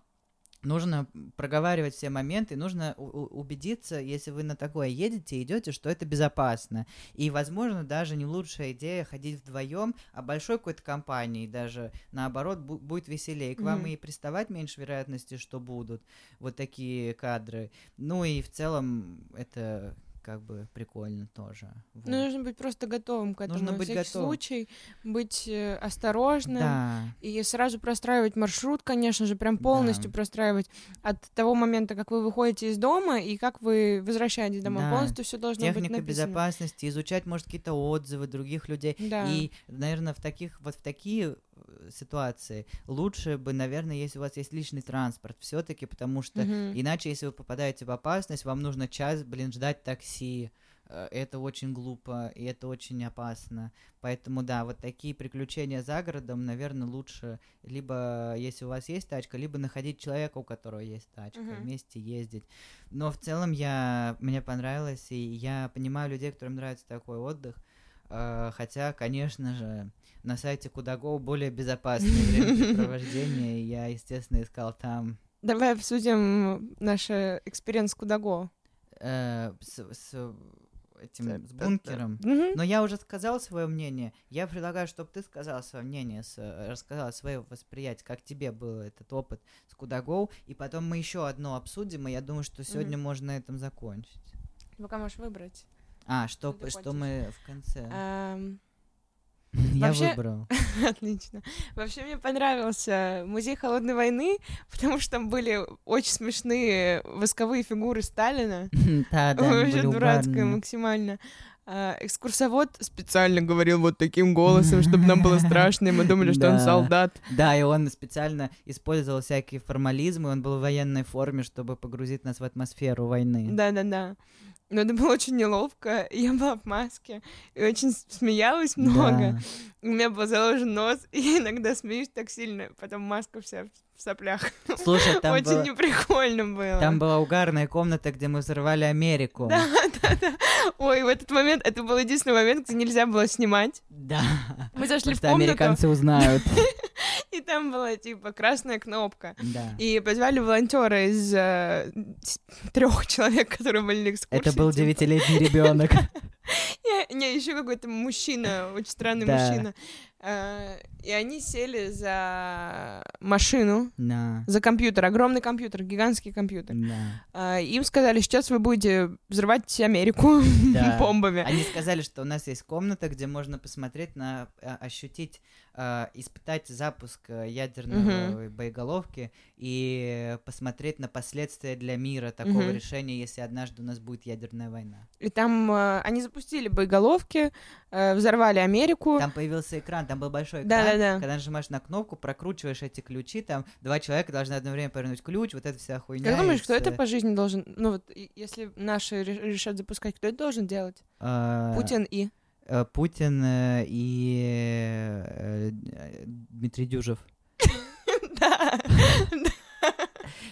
нужно проговаривать все моменты, нужно убедиться, если вы на такое едете, идете, что это безопасно. И, возможно, даже не лучшая идея ходить вдвоем, а большой какой-то компанией даже, наоборот, бу- будет веселее. К вам Мгм. и приставать меньше вероятности, что будут вот такие кадры. Ну и в целом это как бы прикольно тоже. Вот. Ну, нужно быть просто готовым к этому. Нужно быть готовым. случай, быть э, осторожным. да. И сразу простраивать маршрут, конечно же, прям полностью Да. простраивать от того момента, как вы выходите из дома и как вы возвращаетесь домой. Да. Полностью все должно быть Техника написано. безопасности, изучать, может, какие-то отзывы других людей. Да. И, наверное, в таких вот в такие ситуации лучше бы, наверное, если у вас есть личный транспорт, все-таки, потому что Мгм. иначе, если вы попадаете в опасность, вам нужно час, блин, ждать такси. Э, Это очень глупо и это очень опасно. Поэтому, да, вот такие приключения за городом, наверное, лучше либо, если у вас есть тачка, либо находить человека, у которого есть тачка, Мгм. вместе ездить. Но в целом я, мне понравилось, и я понимаю людей, которым нравится такой отдых. Э, Хотя, конечно же, на сайте KudaGo более безопасное времяпрепровождение. и Я, естественно, искал там Давай обсудим наш experience KudaGo. э, с, с этим с бункером. Но я уже сказал свое мнение. Я предлагаю, чтобы ты сказал свое мнение, с, рассказала свое восприятие, как тебе был этот опыт с Кудагоу. И потом мы еще одно обсудим, и я думаю, что сегодня можно на этом закончить. Пока можешь выбрать. А, что, Что ты что мы в конце? Эм, Я вообще- выбрал. Отлично. Вообще мне понравился музей холодной войны, потому что там были очень смешные восковые фигуры Сталина. Да, да, Вообще дурацкая максимально. А, экскурсовод специально говорил вот таким голосом, чтобы нам было страшно, и мы думали, что он Да. солдат. Да, и он специально использовал всякие формализмы, он был в военной форме, чтобы погрузить нас в атмосферу войны. Да-да-да. Но это было очень неловко. Я была в маске и очень смеялась много. Да. У меня был заложен нос, и иногда смеюсь так сильно, потом маска вся в соплях. Слушай, там, очень было- неприкольно было. там была угарная комната, где мы взорвали Америку. Да, да, да. Ой, в этот момент, это был единственный момент, где нельзя было снимать. Да. Мы зашли Потому в что комнату, американцы узнают. и там была, типа, красная кнопка. Да. И позвали волонтера из трех человек, которые были на экскурсии. Это был типа. девятилетний ребенок. Не, не, еще какой-то мужчина, очень странный мужчина. Э, И они сели за машину, Да. за компьютер, огромный компьютер, гигантский компьютер. Да. А, Им сказали, сейчас вы будете взрывать Америку Да. бомбами. Они сказали, что у нас есть комната, где можно посмотреть на, а, ощутить, испытать запуск э, ядерной боеголовки и посмотреть на последствия для мира такого Мгм. решения, если однажды у нас будет ядерная война. И там э, они запустили боеголовки, э, взорвали Америку. Там появился экран, там был большой экран. Да-да-да. Когда нажимаешь на кнопку, прокручиваешь эти ключи, там два человека должны одновременно повернуть ключ, вот эта вся хуйня. Как думаешь, кто это по жизни должен... Ну вот, если наши ре- решат запускать, кто это должен делать? А, Путин и... э, Путин э, и э, Дмитрий Дюжев. Да.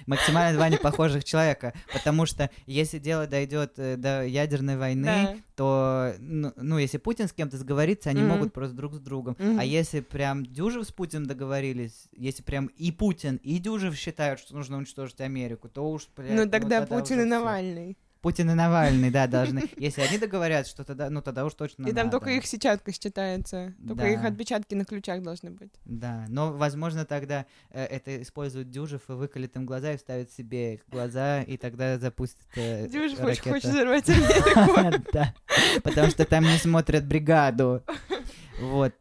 Максимально два непохожих человека, потому что если дело дойдет э, до ядерной войны, Да. то, ну, ну, если Путин с кем-то сговорится, они Мгм. могут просто друг с другом. Мгм. А если прям Дюжев с Путиным договорились, если прям и Путин, и Дюжев считают, что нужно уничтожить Америку, то уж, блядь, Ну вот тогда Путин и. Навальный. Путин и Навальный, да, должны. Если они договорятся, что тогда, ну тогда уж точно И там надо. только их сетчатка считается. Только Да. их отпечатки на ключах должны быть. Да, но, возможно, тогда э, это использует Дюжев и выколет им глаза и вставит себе глаза, и тогда запустит э, Дюжев очень ракета. хочет взорвать. Да, потому что там не смотрят бригаду. Вот.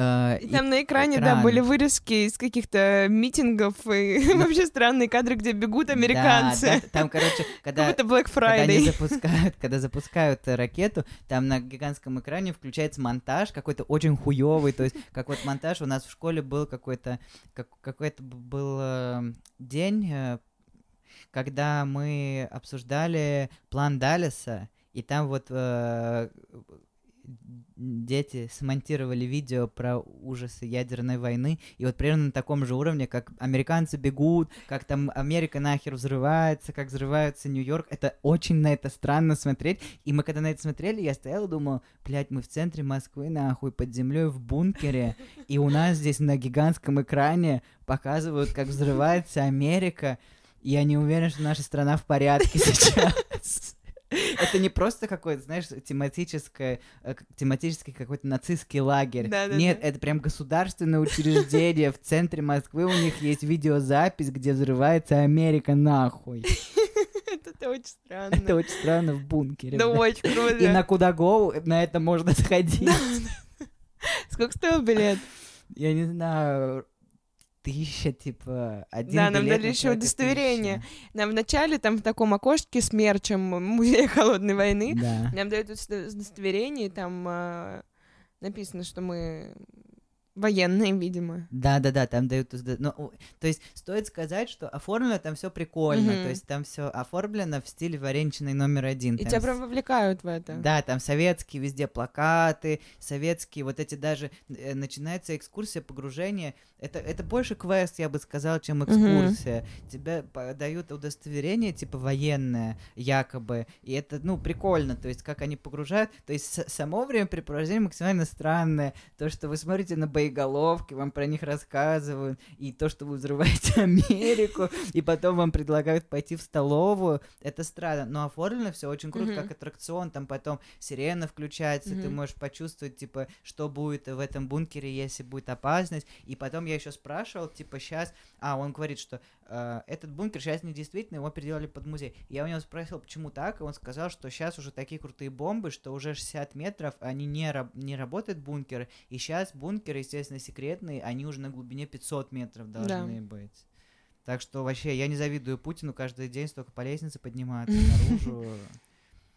Э, И и- там на экране, да, были вырезки из каких-то митингов и вообще странные кадры, где бегут американцы. да, там, короче, когда они запускают, когда запускают ракету, там на гигантском экране включается монтаж какой-то очень хуёвый, то есть как вот монтаж у нас в школе был какой-то как, какой-то был э, день, э, когда мы обсуждали план Даллеса, и там вот э, дети смонтировали видео про ужасы ядерной войны, и вот примерно на таком же уровне, как американцы бегут, как там Америка нахер взрывается, как взрывается Нью-Йорк, это очень на это странно смотреть, и мы когда на это смотрели, я стоял и думал, блядь, мы в центре Москвы, нахуй, под землей в бункере, и у нас здесь на гигантском экране показывают, как взрывается Америка, я не уверен, что наша страна в порядке сейчас. Это не просто какой-то, знаешь, тематическое, э, тематический какой-то нацистский лагерь. Да-да-да. Нет, это прям государственное учреждение в центре Москвы. У них есть видеозапись, где взрывается Америка нахуй. Это очень странно. Это очень странно в бункере. Да очень круто. И на Кудагоу на это можно сходить. Сколько стоил билет? Я не знаю, тысяча, типа, один Да, нам дали еще удостоверение. тысяча. Нам вначале там в таком окошке с мерчем Музея Холодной войны Да. нам дают удосто- удостоверение, и там а, написано, что мы военные, видимо. Да, да, да, там дают. Ну, то есть стоит сказать, что оформлено там все прикольно. Мгм. То есть там все оформлено в стиле вареничный номер один. И Там тебя прям вовлекают в это. Да, там советские везде плакаты, советские вот эти даже э, начинается экскурсия, погружение. Это, это больше квест, я бы сказал, чем экскурсия. Тебе по- дают удостоверение, типа военное, якобы. И это, ну, прикольно. То есть, как они погружают. То есть, само времяпрепровождение максимально странное. То, что вы смотрите на боеголовки, вам про них рассказывают. И то, что вы взрываете Америку. И потом вам предлагают пойти в столовую. Это странно. Но оформлено все очень круто, Мгм. как аттракцион. Там потом сирена включается, ты Мгм. можешь почувствовать, типа, что будет в этом бункере, если будет опасность. И потом я еще спрашивал, типа, сейчас... А, он говорит, что э, этот бункер сейчас не действительно, его переделали под музей. Я у него спросил, почему так, и он сказал, что сейчас уже такие крутые бомбы, что уже 60 метров, они не, раб- не работают бункеры, и сейчас бункеры, естественно, секретные, они уже на глубине 500 метров должны быть. Так что вообще я не завидую Путину каждый день столько по лестнице подниматься наружу.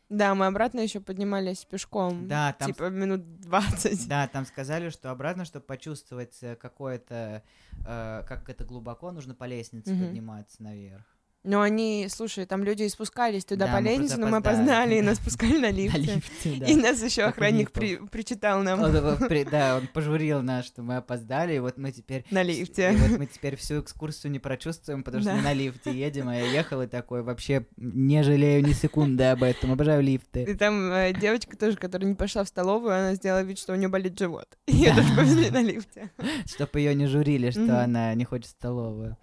Да, мы обратно еще поднимались пешком. Да, там Типа минут 20. Да, там сказали, что обратно, чтобы почувствовать э, какое-то, э, как это глубоко, нужно по лестнице Мгм. подниматься наверх. Но они, слушай, там люди и спускались туда Да, по но мы опоздали. и нас спускали на На лифте. лифте, да. И нас еще охранник при- причитал нам Он, э, при- Да, он пожурил нас, что мы опоздали, и вот мы теперь... на И лифте. вот мы теперь всю экскурсию не прочувствуем, потому что Да. мы на лифте едем, а я ехал и такой вообще не жалею ни секунды об этом, обожаю лифты. И там э, девочка тоже, которая не пошла в столовую, она сделала вид, что у нее болит живот. Ее тоже повезли на лифте. Чтобы ее не журили, что она не хочет в столовую.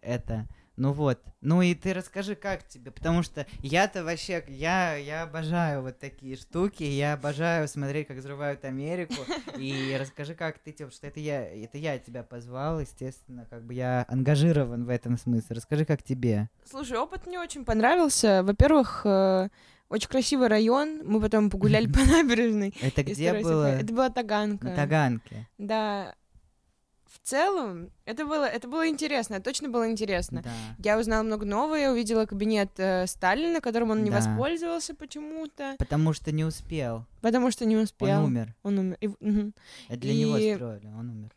Это... Ну вот. Ну и ты расскажи, как тебе, потому что я-то вообще, я, я обожаю вот такие штуки, я обожаю смотреть, как взрывают Америку, и расскажи, как ты, типа, что это я, это я тебя позвал, естественно, как бы я ангажирован в этом смысле. Расскажи, как тебе. Слушай, опыт мне очень понравился. Во-первых, э, очень красивый район. Мы потом погуляли по набережной. Это где было? Это была Таганка. На Таганке. Да. В целом, это было, это было интересно, это точно было интересно. Да. Я узнала много нового, я увидела кабинет э, Сталина, которым он не Да. воспользовался почему-то, Потому что не успел. потому что не успел. Он умер. Он умер. И- мгм. Это для него И- строили, он умер.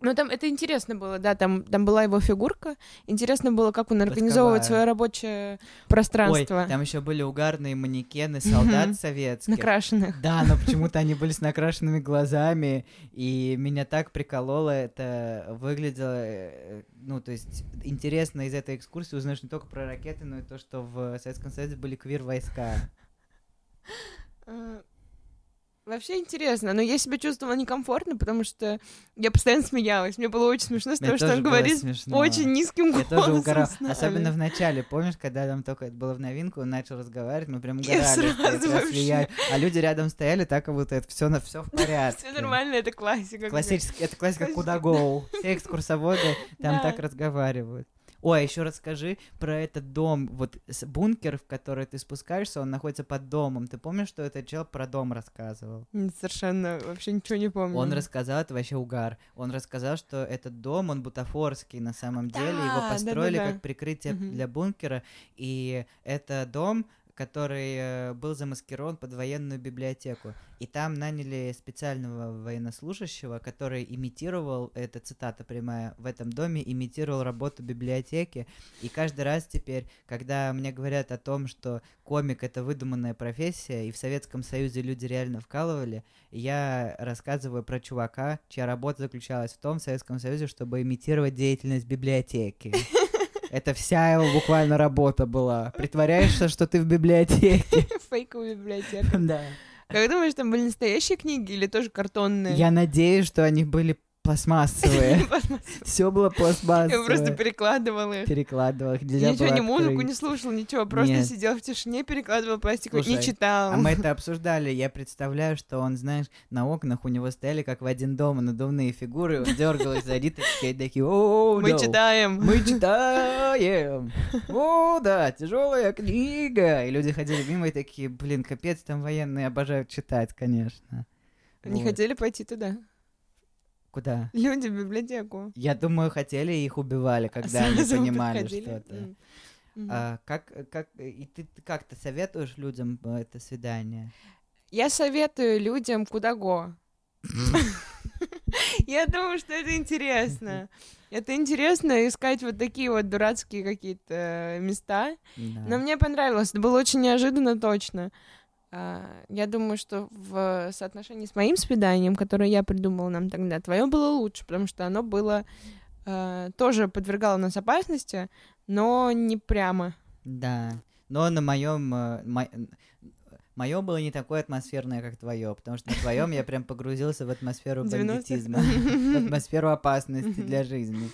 Ну, там это интересно было, да, там, там была его фигурка. Интересно было, как он организовывает свое рабочее пространство Ой, там еще были угарные манекены солдат советских. накрашенных. Да, но почему-то они были с накрашенными глазами, и меня так прикололо это выглядело, э, ну, то есть интересно из этой экскурсии узнаешь не только про ракеты, но и то, что в Советском Союзе были квир-войска. Вообще интересно, но я себя чувствовала некомфортно, потому что я постоянно смеялась. Мне было очень смешно с того, что он говорит смешно. очень низким Я голосом. тоже угорал. Особенно в начале, помнишь, когда там только это было в новинку, он начал разговаривать, мы прям Я угорали. сразу вообще. влияет. А люди рядом стояли так, как будто это все на все в порядке. Все нормально, это классика. Классический, это классика куда гоу. Все экскурсоводы там так разговаривают. Ой, еще расскажи про этот дом, вот бункер, в который ты спускаешься, он находится под домом. Ты помнишь, что этот чел про дом рассказывал? Совершенно вообще ничего не помню. Он рассказал, это вообще угар. Он рассказал, что этот дом, он бутафорский на самом деле. Его Да, построили да-да-да. как прикрытие Мгм. для бункера. И это дом, который э, был замаскирован под военную библиотеку. И там наняли специального военнослужащего, который имитировал, это цитата прямая, в этом доме имитировал работу библиотеки. И каждый раз теперь, когда мне говорят о том, что комик — это выдуманная профессия, и в Советском Союзе люди реально вкалывали, я рассказываю про чувака, чья работа заключалась в том в Советском Союзе, чтобы имитировать деятельность библиотеки. Это вся его буквально работа была. Притворяешься, что ты в библиотеке. Фейковая библиотека. Да. Как думаешь, там были настоящие книги или тоже картонные? Я надеюсь, что они были пластмассовые. Все было Я просто пластмассовое. перекладывала их. Перекладывал их. Я ничего, ни музыку не слушал, ничего, просто сидел в тишине, перекладывал пластиковый, не читал. А мы это обсуждали. Я представляю, что он, знаешь, на окнах у него стояли, как в один дом, надувные фигуры. Он дергал их за ниточки, и такие, о Мы читаем. Мы читаем. О, да, тяжелая книга. И люди ходили мимо и такие, блин, капец, там военные обожают читать, конечно. Не хотели пойти туда. Куда? Люди в библиотеку. Я думаю, хотели их убивали, когда они Сразу понимали что-то. М. Мгм. А, как, как, и ты, ты как-то советуешь людям э, это свидание? Я советую людям куда го. Я думаю, что это интересно. Это интересно искать вот такие вот дурацкие какие-то места. Да. Но мне понравилось. Это было очень неожиданно точно. А, Я думаю, что в соотношении с моим свиданием, которое я придумала нам тогда, твое было лучше, потому что оно было э, тоже подвергало нас опасности, но не прямо. Да. Но на моем мое было не такое атмосферное, как твое, потому что на твоем я прям погрузился в атмосферу 90-х? бандитизма, в атмосферу опасности для жизни.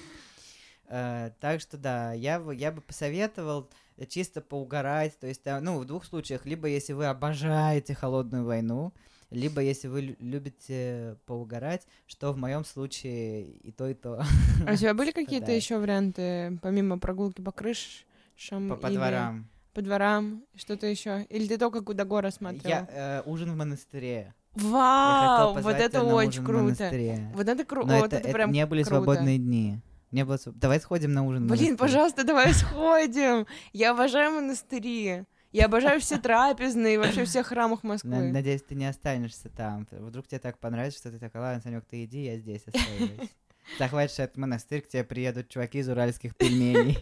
Э, Так что да, я бы посоветовал чисто поугарать, то есть, э, ну, в двух случаях, либо если вы обожаете холодную войну, либо если вы лю- любите поугарать, что в моем случае и то, и то. А у тебя были какие-то еще варианты, помимо прогулки по крышам? По, по или дворам. По дворам, что-то еще? Или ты только куда гора смотрел? Я э, ужин в монастыре. Вау, вот это очень круто. Вот это круто, вот это, это, это прям не были круто. свободные дни. Не было Давай сходим на ужин. Блин, пожалуйста, давай сходим. Я обожаю монастыри. Я обожаю все трапезные вообще все храмах Москвы. Надеюсь, ты не останешься там. Вдруг тебе так понравится, что ты такой, ладно, Санек, ты иди, я здесь остаюсь. Захватишь этот монастырь, к тебе приедут чуваки из уральских пельменей.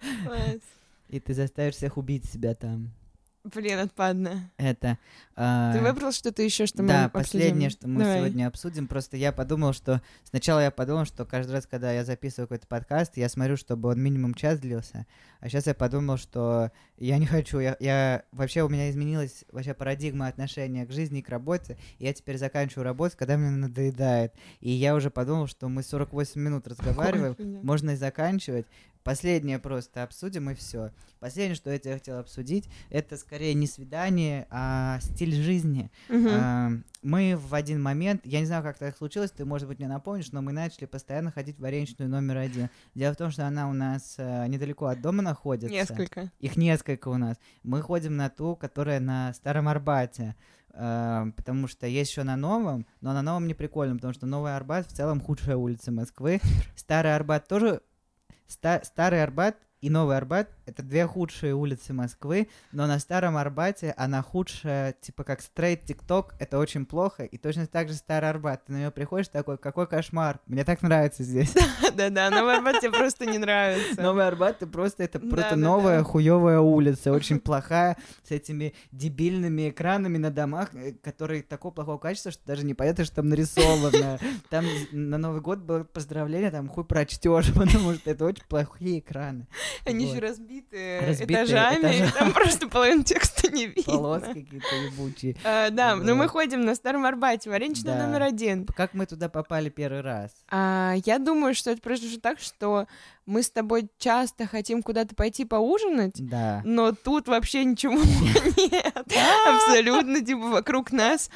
И ты заставишь всех убить себя там. Блин, отпадно. Это... а, Ты выбрал что-то еще, что мы да, обсудим? последнее, что мы Давай. сегодня обсудим. Просто я подумал, что сначала я подумал, что каждый раз, когда я записываю какой-то подкаст, я смотрю, чтобы он минимум час длился. А сейчас я подумал, что я не хочу. Я, я вообще у меня изменилась вообще парадигма отношения к жизни и к работе. И я теперь заканчиваю работу, когда мне надоедает. И я уже подумал, что мы 48 минут разговариваем. Можно и заканчивать. Последнее просто обсудим и все. Последнее, что я тебе хотел обсудить, это скорее не свидание, а стиль жизни. Мгм. А, Мы в один момент, я не знаю, как так случилось, ты, может быть, мне напомнишь, но мы начали постоянно ходить в вареничную номер один. Дело в том, что она у нас э, недалеко от дома находится. Несколько. Их несколько у нас. Мы ходим на ту, которая на Старом Арбате. э, Потому что есть еще на новом, но на новом не прикольно, потому что Новый Арбат в целом худшая улица Москвы. Старый Арбат тоже Ста- Старый Арбат и Новый Арбат — это две худшие улицы Москвы, но на Старом Арбате она худшая, типа как стрейт ТикТок, это очень плохо, и точно так же Старый Арбат. Ты на него приходишь такой, какой кошмар, мне так нравится здесь. Да-да, Новый Арбат тебе просто не нравится. Новый Арбат, ты просто, это просто новая хуевая улица, очень плохая, с этими дебильными экранами на домах, э, которые такого плохого качества, что даже не понятно, что там нарисовано. Там на Новый год было поздравление, там хуй прочтешь, потому что это очень плохие экраны. Они Вот. еще разбиты этажами, там просто половину текста не видно. Полоски какие-то ебучие. А, Да, но мы Вот. ходим на Старом Арбате, вареничный Да. номер один. Как мы туда попали первый раз? А, я думаю, что это произошло так, что мы с тобой часто хотим куда-то пойти поужинать, Да. но тут вообще ничего нет. Абсолютно, типа, вокруг нас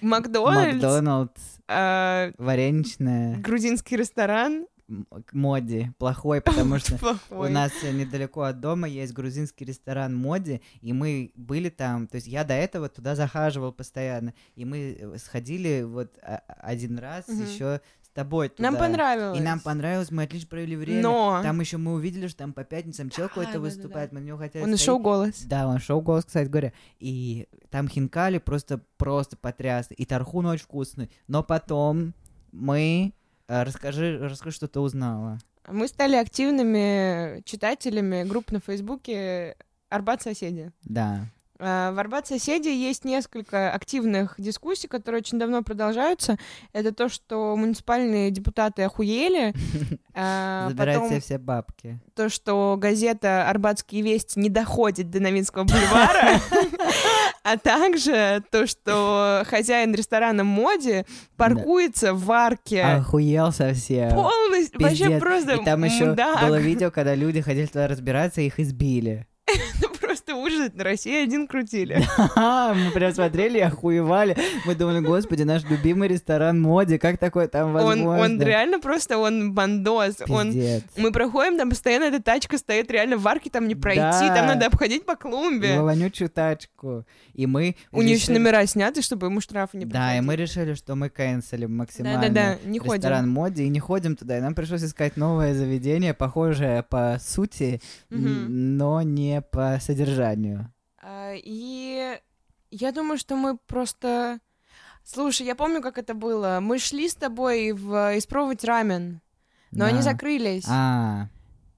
Макдональдс, Макдоналдс, а, вареничная, грузинский ресторан. М- к моде, плохой, потому что Плохой. У нас недалеко от дома есть грузинский ресторан Моди, и мы были там, то есть я до этого туда захаживал постоянно, и мы э, сходили вот а- один раз еще с тобой туда. Нам понравилось. И нам понравилось, мы отлично провели время. Но Там еще мы увидели, что там по пятницам чел какой-то выступает, мы на него хотели он шоу «Голос». Да, он шоу голос, кстати говоря. И там хинкали просто, просто потрясны. И тархун очень вкусный. Но потом мы... э, Расскажи, расскажи, что ты узнала. Мы стали активными читателями групп на Фейсбуке «Арбат соседи». Да. А, В Арбат соседи есть несколько активных дискуссий, которые очень давно продолжаются. Это то, что муниципальные депутаты охуели. а, себе все бабки. то, что газета «Арбатские вести» не доходит до Новинского бульвара. А также то, что хозяин ресторана Моди паркуется в арке. Охуел совсем. Полностью, вообще Пиздец. просто И там еще мудак. было видео, когда люди хотели туда разбираться, их избили. Просто ужас, на России один крутили. Ха-ха, Мы прям смотрели и охуевали. Мы думали, господи, наш любимый ресторан Моди, как такое там Он, возможно? он реально просто, он бандос. Он... Пиздец. Мы проходим, там постоянно эта тачка стоит реально в арке, там не пройти, Да. там надо обходить по клумбе. Его вонючую тачку. И мы У еще решили- номера сняты, чтобы ему штрафы не Да, и мы решили, что мы канцелим максимально Да-да-да, не ходим. ресторан Моди и не ходим туда. И нам пришлось искать новое заведение, похожее по сути, н- но не по содержанию. А, И я думаю, что мы просто... Слушай, я помню, как это было. Мы шли с тобой в испробовать рамен, но они Да. закрылись. А,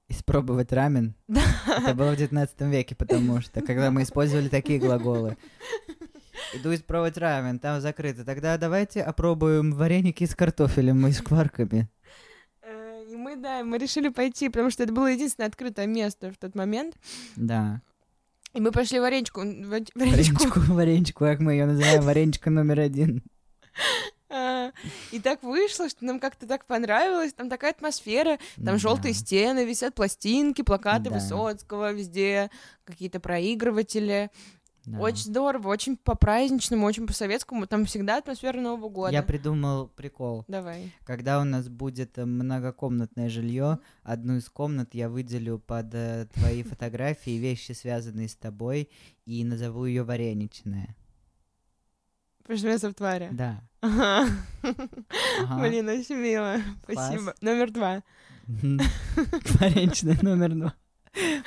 испробовать рамен? Да. Это было в 19 веке, потому что, когда мы использовали такие глаголы. Иду испробовать рамен, там закрыто. Тогда давайте опробуем вареники с картофелем и шкварками. Э, И мы, да, мы решили пойти, потому что это было единственное открытое место в тот момент. Да. И мы пошли вареничку... вареничку Вареничку, вареничку, как мы ее называем, вареничка номер один. А, И так вышло, что нам как-то так понравилось, там такая атмосфера, там Да. желтые стены, висят пластинки, плакаты Да. Высоцкого везде, какие-то проигрыватели. Да. Очень здорово, очень по-праздничному, очень по-советскому. Там всегда атмосфера Нового года. Я придумал прикол. Давай. Когда у нас будет э, многокомнатное жилье, одну из комнат я выделю под э, твои фотографии, вещи, связанные с тобой, и назову ее вареничная. Пожмется в твари. Да. Ага. Ага. Блин, очень мило. Класс. Спасибо. Номер два. Вареничная номер два.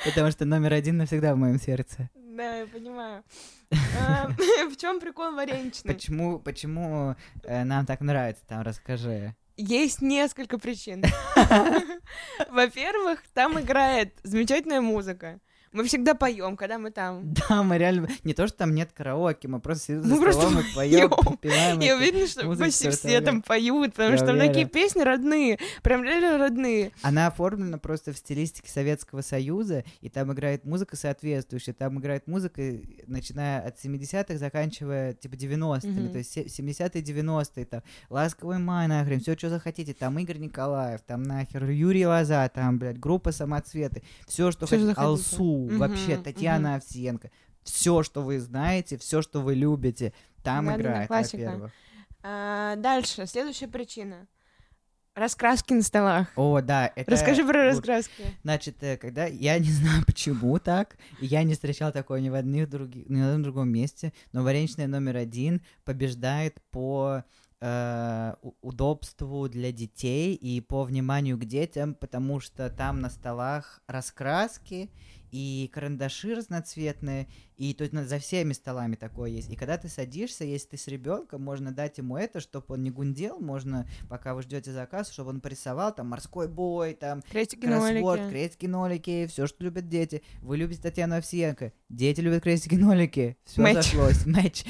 Потому что номер один навсегда в моем сердце. Да, я понимаю. А, В чем прикол вареничный? Почему, почему э, нам так нравится там, расскажи. Есть несколько причин. Во-первых, там играет замечательная музыка. Мы всегда поем, когда мы там. Да, мы реально... Не то, что там нет караоке, мы просто сидим Мы за просто столом и поем, попиваем. Я уверена, что почти все там поют, потому Я что там уверен. такие песни родные, прям реально родные. Она оформлена просто в стилистике Советского Союза, и там играет музыка соответствующая. Там играет музыка, начиная от 70-х, заканчивая, типа, 90-ми. Мгм. То есть се- 70-е, 90-е, там, «Ласковый май», нахрен, все, что захотите. Там Игорь Николаев, там, нахер, Юрий Лоза, там, блядь, группа «Самоцветы». Все, что хотите. Алсу, Мгм, вообще. Татьяна Овсиенко. Все, что вы знаете, все, что вы любите, там Да-да-да, играет, во-первых. А, дальше, следующая причина. Раскраски на столах. О, да, это... Расскажи про раскраски. Значит, э, когда я не знаю почему так, я не встречал такое ни в одних других, ни в одном другом месте, но вареничная номер один побеждает по э, удобству для детей и по вниманию к детям, потому что там на столах раскраски и карандаши разноцветные, и на- за всеми столами такое есть. И когда ты садишься, если ты с ребенком, можно дать ему это, чтобы он не гундел, можно, пока вы ждете заказ, чтобы он порисовал там морской бой, там Крестики, Кроссворд, крестики, нолики, все, что любят дети. Вы любите Татьяну Овсиенко. Дети любят крестики, нолики. Все Матч. зашлось. Матч.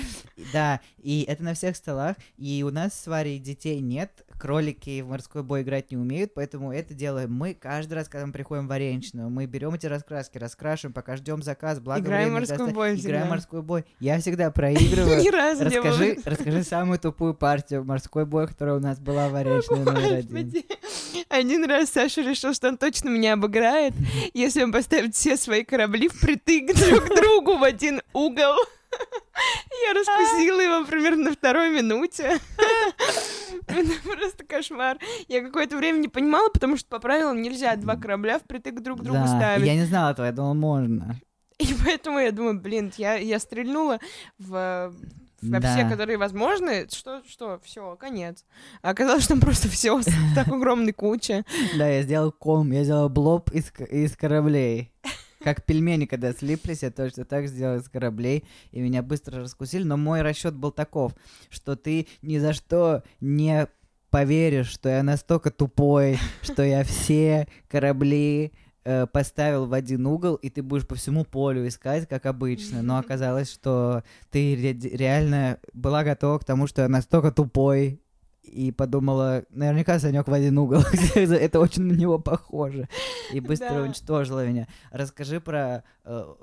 Да, и это на всех столах. И у нас с Варей детей нет. Кролики в морской бой играть не умеют, поэтому это делаем мы каждый раз, когда мы приходим в вареничную. Мы берем эти раскраски, раскрашиваем, пока ждем заказ, благо Играем времени морской доста- бой всегда. морской бой. Я всегда проигрываю. Ни разу не было. Расскажи, расскажи самую тупую партию морской бой, которая у нас была в вареничной номер один. Один раз Саша решил, что он точно меня обыграет, если он поставит все свои корабли впритык друг к другу в один угол. Я раскусила его примерно на второй минуте. Это просто кошмар. Я какое-то время не понимала, потому что по правилам нельзя два корабля впритык друг к другу Да, ставить. я не знала этого, я думала, можно. И поэтому я думаю, блин, я, я стрельнула в, во Да. все, которые возможны. Что, что, все, конец. А оказалось, что там просто все в такой огромной куче. Да, я сделал ком, я сделал блоб из, из кораблей. Как пельмени, когда слиплись, я точно так сделал из кораблей, и меня быстро раскусили. Но мой расчет был таков, что ты ни за что не поверишь, что я настолько тупой, что я все корабли э, поставил в один угол, и ты будешь по всему полю искать, как обычно. Но оказалось, что ты ре- реально была готова к тому, что я настолько тупой, и подумала, наверняка Санек в один угол. Это очень на него похоже. И быстро Да. уничтожила меня. Расскажи про э,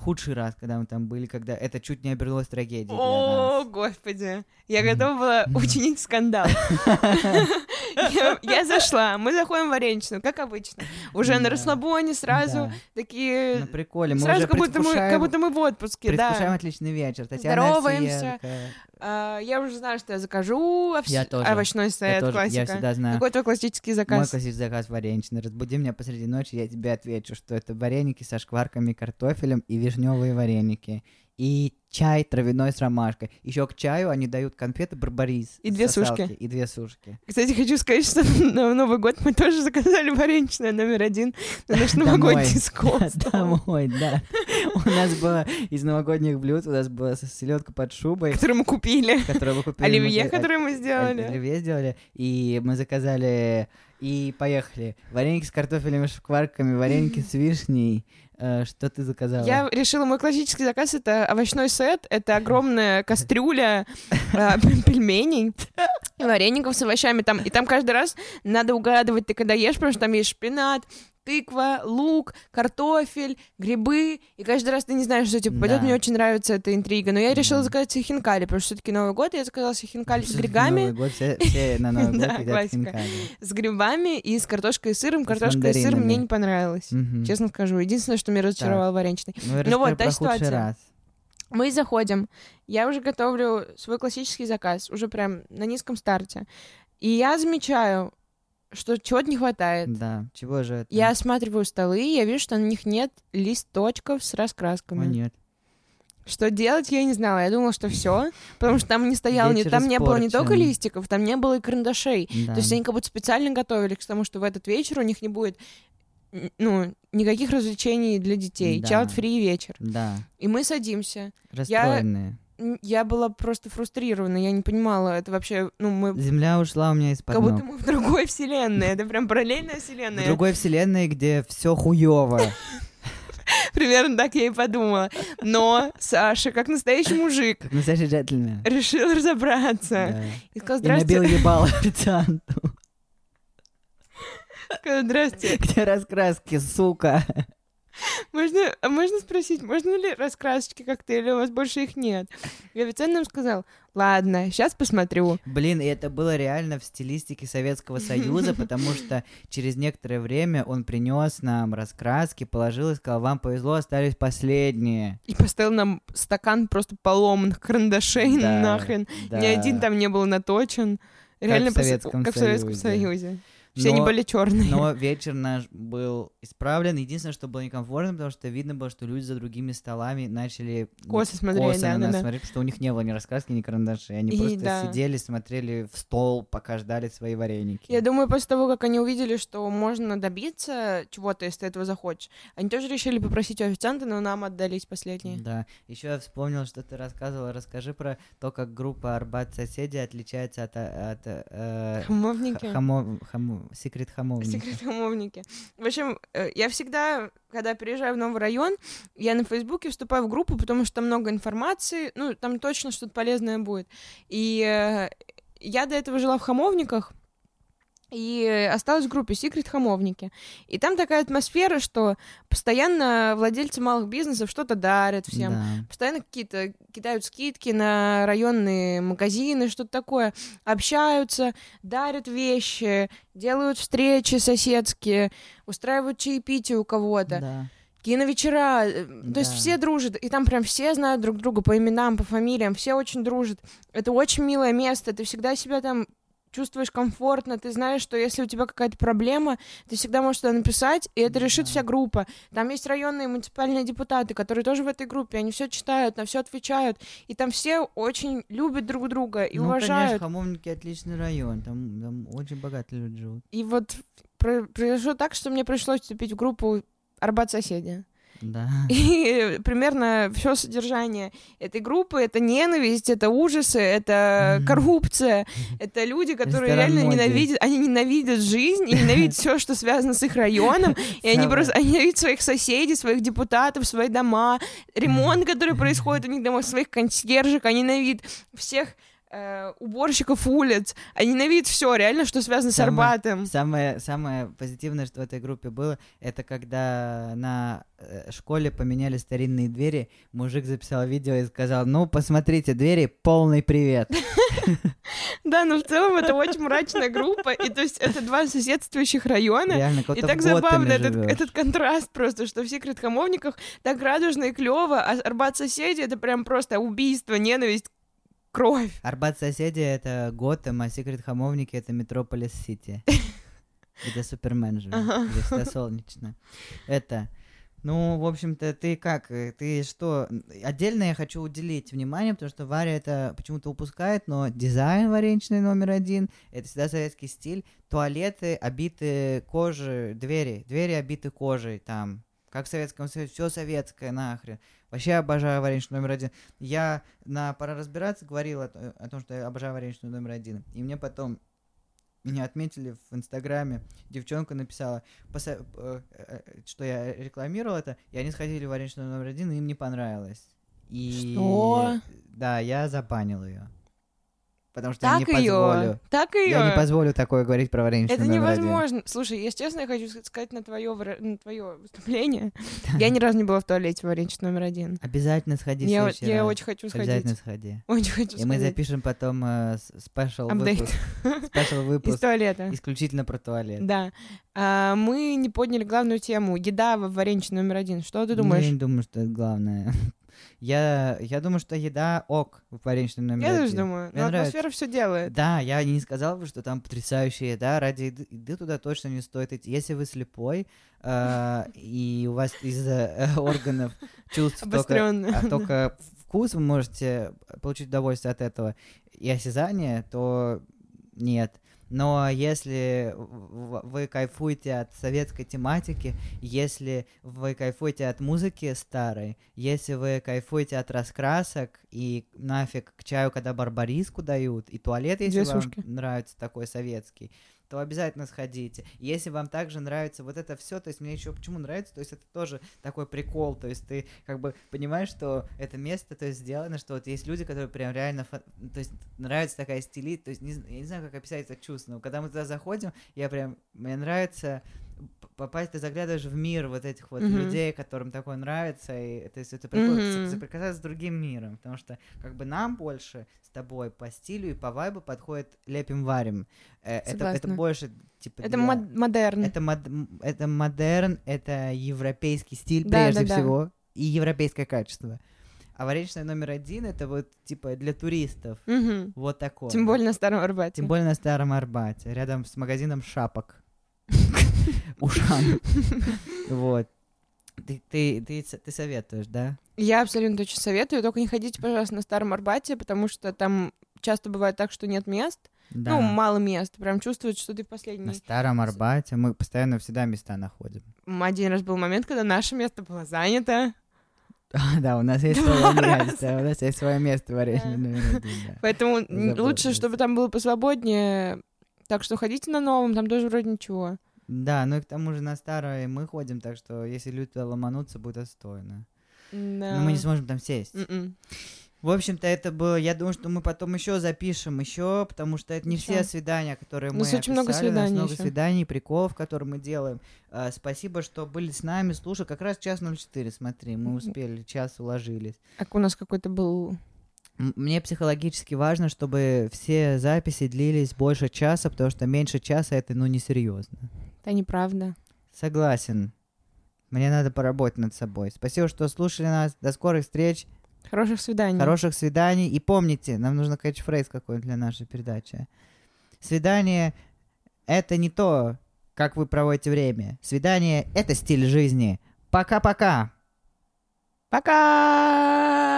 худший раз, когда мы там были, когда это чуть не обернулось трагедией О, господи. Я готова была учинить скандал. Я зашла, мы заходим в вареничную, как обычно. Уже на расслабоне сразу такие... На приколе. Мы Сразу как будто мы, предвкушаем- как будто мы в отпуске, предвкушаем да. отличный вечер. Здороваемся. А, я уже знаю, что я закажу овс- Я тоже. овощной Я сет, тоже, я классика. всегда знаю. Какой твой классический Мой заказ? классический заказ вареничный. Разбуди меня посреди ночи, я тебе отвечу, что это вареники со шкварками, картофелем и вишневые вареники. И чай травяной с ромашкой. Еще к чаю они дают конфеты барбарис. И две сосалки, сушки. И две сушки. Кстати, хочу сказать, что на Новый год мы тоже заказали вареничное номер один на наш новогодний скол. Домой, да. У нас было из новогодних блюд, у нас была селедка под шубой, Который мы купили. которую мы купили. Оливье, которое мы сделали. Оливье сделали, и мы заказали, и поехали. Вареники с картофелем и шкварками, вареники с вишней. Э, Что ты заказала? Я решила, мой классический заказ — это овощной сет, это огромная кастрюля а, пельменей, вареников с овощами. Там, и там каждый раз надо угадывать, ты когда ешь, потому что там есть шпинат, тыква, лук, картофель, грибы, и каждый раз ты не знаешь, что тебе попадет. Да. Мне очень нравится эта интрига. Но я решила заказать себе хинкали, потому что все-таки Новый год, я заказала себе хинкали с грибами, Новый год, все, все на Новый год едят хинкали. с грибами и с картошкой и сыром. Картошка и сыр мне не понравилось. Мгм. Честно скажу. Единственное, что меня разочаровал вареничный. Ну, Ну вот, та ситуация. Мы заходим, я уже готовлю свой классический заказ, уже прям на низком старте. И я замечаю, что чего-то не хватает. Да, чего же это? Я осматриваю столы, и я вижу, что на них нет листочков с О, раскрасками. нет. Что делать, я не знала. Я думала, что все, потому что там не стоял, не, там не было не только листиков, там не было и карандашей. Да. То есть они как будто специально готовились к тому, что в этот вечер у них не будет ну, никаких развлечений для детей. Да. Child-free вечер. Да, И мы садимся. расстроенные. Я была просто фрустрирована, я не понимала, это вообще, ну, мы... Земля ушла у меня из-под Как будто мы в другой вселенной, это прям параллельная В вселенная. другой вселенной, где все хуево. Примерно так я и подумала. Но Саша, как настоящий мужик, Как настоящий джентльмен. решил разобраться. Да. И сказал, И набил ебало официанту. сказал, здрасте. Где раскраски, сука? Можно, а можно спросить, можно ли раскрасочки коктейля, у вас больше их нет? И официант нам сказал, ладно, сейчас посмотрю. Блин, и это было реально в стилистике Советского Союза, потому что через некоторое время он принес нам раскраски, положил и сказал, вам повезло, остались последние. И поставил нам стакан просто поломанных карандашей Да, нахрен. да. Ни один там не был наточен. Реально в пос- Советском как в Советском Союзе. Союзе. Все они Но- были черные. Но вечер наш был исправлен. Единственное, что было некомфортно, потому что видно было, что люди за другими столами начали Косо смотрели, косо да, на да, нас да. смотреть, потому что у них не было ни раскраски, ни карандашей. Они И просто да. сидели, смотрели в стол, пока ждали свои вареники. Я думаю, после того, как они увидели, что можно добиться чего-то, если ты этого захочешь, они тоже решили попросить у официанта, но нам отдались последние. Да. Еще я вспомнил, что ты рассказывала. Расскажи про то, как группа Арбат соседи отличается от, от э, Хамовники. х- хамо, секрет хамовника. Секрет хамовники. В общем, э, я всегда, когда переезжаю в новый район, я на Фейсбуке вступаю в группу, потому что там много информации, ну, там точно что-то полезное будет. И э, я до этого жила в Хамовниках, и осталась в группе Секрет Хамовники. И там такая атмосфера, что постоянно владельцы малых бизнесов что-то дарят всем. Да. Постоянно какие-то кидают скидки на районные магазины, что-то такое. Общаются, дарят вещи, делают встречи соседские, устраивают чаепитие у кого-то. Да. Киновечера. э, То есть Да. все дружат. И там прям все знают друг друга по именам, по фамилиям. Все очень дружат. Это очень милое место. Ты всегда себя там чувствуешь комфортно, ты знаешь, что если у тебя какая-то проблема, ты всегда можешь туда написать, и это решит Да. вся группа. Там есть районные муниципальные депутаты, которые тоже в этой группе, они все читают, на все отвечают, и там все очень любят друг друга и ну, конечно, уважают. Хамовники отличный район. Там, там очень богатые люди живут. И вот про- произошло так, что мне пришлось вступить в группу Арбат соседи. Да. И примерно все содержание этой группы это ненависть, это ужасы, это коррупция, это люди, которые Ресторан реально моды. ненавидят, они ненавидят жизнь и ненавидят все, что связано с их районом, и они просто они ненавидят своих соседей, своих депутатов, свои дома, ремонт, который происходит у них дома, своих консьержек, они ненавидят всех э, уборщиков улиц, они ненавидят все реально, что связано с Самое- Арбатом. Самое, самое позитивное, что в этой группе было, это когда на э, школе поменяли старинные двери, мужик записал видео и сказал, ну, посмотрите, двери, полный привет. Да, но в целом это очень мрачная группа, и то есть это два соседствующих района, И так забавно этот контраст просто, что в Секрет Хамовниках так радужно и клево, а Арбат соседи это прям просто убийство, ненависть, кровь. Арбат соседи — это Готэм, а Секрет Хамовники — это Метрополис Сити. Где Супермен живет, где всегда солнечно. Это... Ну, в общем-то, ты как? э, Ты что? Отдельно я хочу уделить внимание, потому что Варя это почему-то упускает, но дизайн вареничный номер один, это всегда советский стиль. Туалеты обиты кожей, двери, двери обиты кожей там. Как в Советском Союзе, все советское нахрен. Вообще обожаю вареничный номер один. Я на «Пора разбираться» говорил о, о том, что я обожаю вареничный номер один. И мне потом меня отметили в Инстаграме. Девчонка написала, э, э, что я рекламировал это, и они сходили в вареничный номер один, и им не понравилось. И Что? да, я забанил ее. Потому что я Так не позволю. ее, так Я не ее. позволю такое говорить про вареничный Это номер один. невозможно. Слушай, если честно, я хочу сказать на твое, на твое выступление. Я ни разу не была в туалете в Варенич номер один. Обязательно сходи Я, я раз. очень хочу Обязательно сходить. сходи. Очень хочу И мы сходить. запишем потом э, спешл Апдейт. выпуск. Спешл Из выпуск туалета. исключительно про туалет. Да. А, мы не подняли главную тему. Еда в Варенич номер один. Что ты Ну, думаешь? Я не думаю, что это главное. Я, я думаю, что еда ок в вареничном номере Я тоже думаю. Мне Но нравится. атмосфера все делает. Да, я не сказал бы, что там потрясающая еда. Ради еды, еды туда точно не стоит идти. Если вы слепой, э, и у вас из-за э, органов чувств только, а только вкус, вы можете получить удовольствие от этого, и осязание, то нет. Но если вы кайфуете от советской тематики, если вы кайфуете от музыки старой, если вы кайфуете от раскрасок и нафиг к чаю, когда барбариску дают, и туалет, если Две вам сушки. нравится такой советский, то обязательно сходите. Если вам также нравится вот это все, то есть мне еще почему нравится, то есть это тоже такой прикол, то есть ты как бы понимаешь, что это место, то есть сделано, что вот есть люди, которые прям реально, то есть нравится такая стили, то есть не, я не знаю, как описать это чувство, но когда мы туда заходим, я прям, мне нравится попасть, ты заглядываешь в мир вот этих вот Мгм. людей, которым такое нравится, и то есть это прикольно Мгм. соприкасаться с другим миром, потому что как бы нам больше с тобой по стилю и по вайбу подходит лепим-варим. Э, Это, это больше типа Это для- мод- модерн. это, мод- это модерн, это европейский стиль Да, прежде да, да. всего и европейское качество. А вареничная номер один это вот типа для туристов. Мгм. Вот такое. Тем более на Старом Арбате. Тем более на Старом Арбате, рядом с магазином шапок. Ушан. Вот. Ты, ты, ты, ты советуешь, да? Я абсолютно точно советую, только не ходите, пожалуйста, на Старом Арбате, потому что там часто бывает так, что нет мест. Да. Ну, мало мест. Прям чувствуется, что ты в На последний. Старом Арбате мы постоянно всегда места находим. Один раз был момент, когда наше место было занято. А, Да, у нас есть свое место, у нас есть свое место в. Поэтому лучше, чтобы там было посвободнее. Так что ходите на новом, там тоже вроде ничего. Да, ну и к тому же на старое мы ходим, так что если люди туда ломанутся, будет отстойно. М-м. Но мы не сможем там сесть. Мгм. В общем-то, это было. Я думаю, что мы потом еще запишем еще, потому что это не Ещё. все свидания, которые У мы нас очень много описали, у нас свиданий много ещё. свиданий, приколов, которые мы делаем. А, спасибо, что были с нами. Слушай, как раз час 04, смотри, мы успели, час уложились. А у нас какой-то был... Мне психологически важно, чтобы все записи длились больше часа, потому что меньше часа это, ну, несерьезно. Да неправда. Согласен. Мне надо поработать над собой. Спасибо, что слушали нас. До скорых встреч. Хороших свиданий. Хороших свиданий. И помните, нам нужно кэтчфрейз какой-нибудь для нашей передачи. Свидание — это не то, как вы проводите время. Свидание — это стиль жизни. Пока-пока! Пока!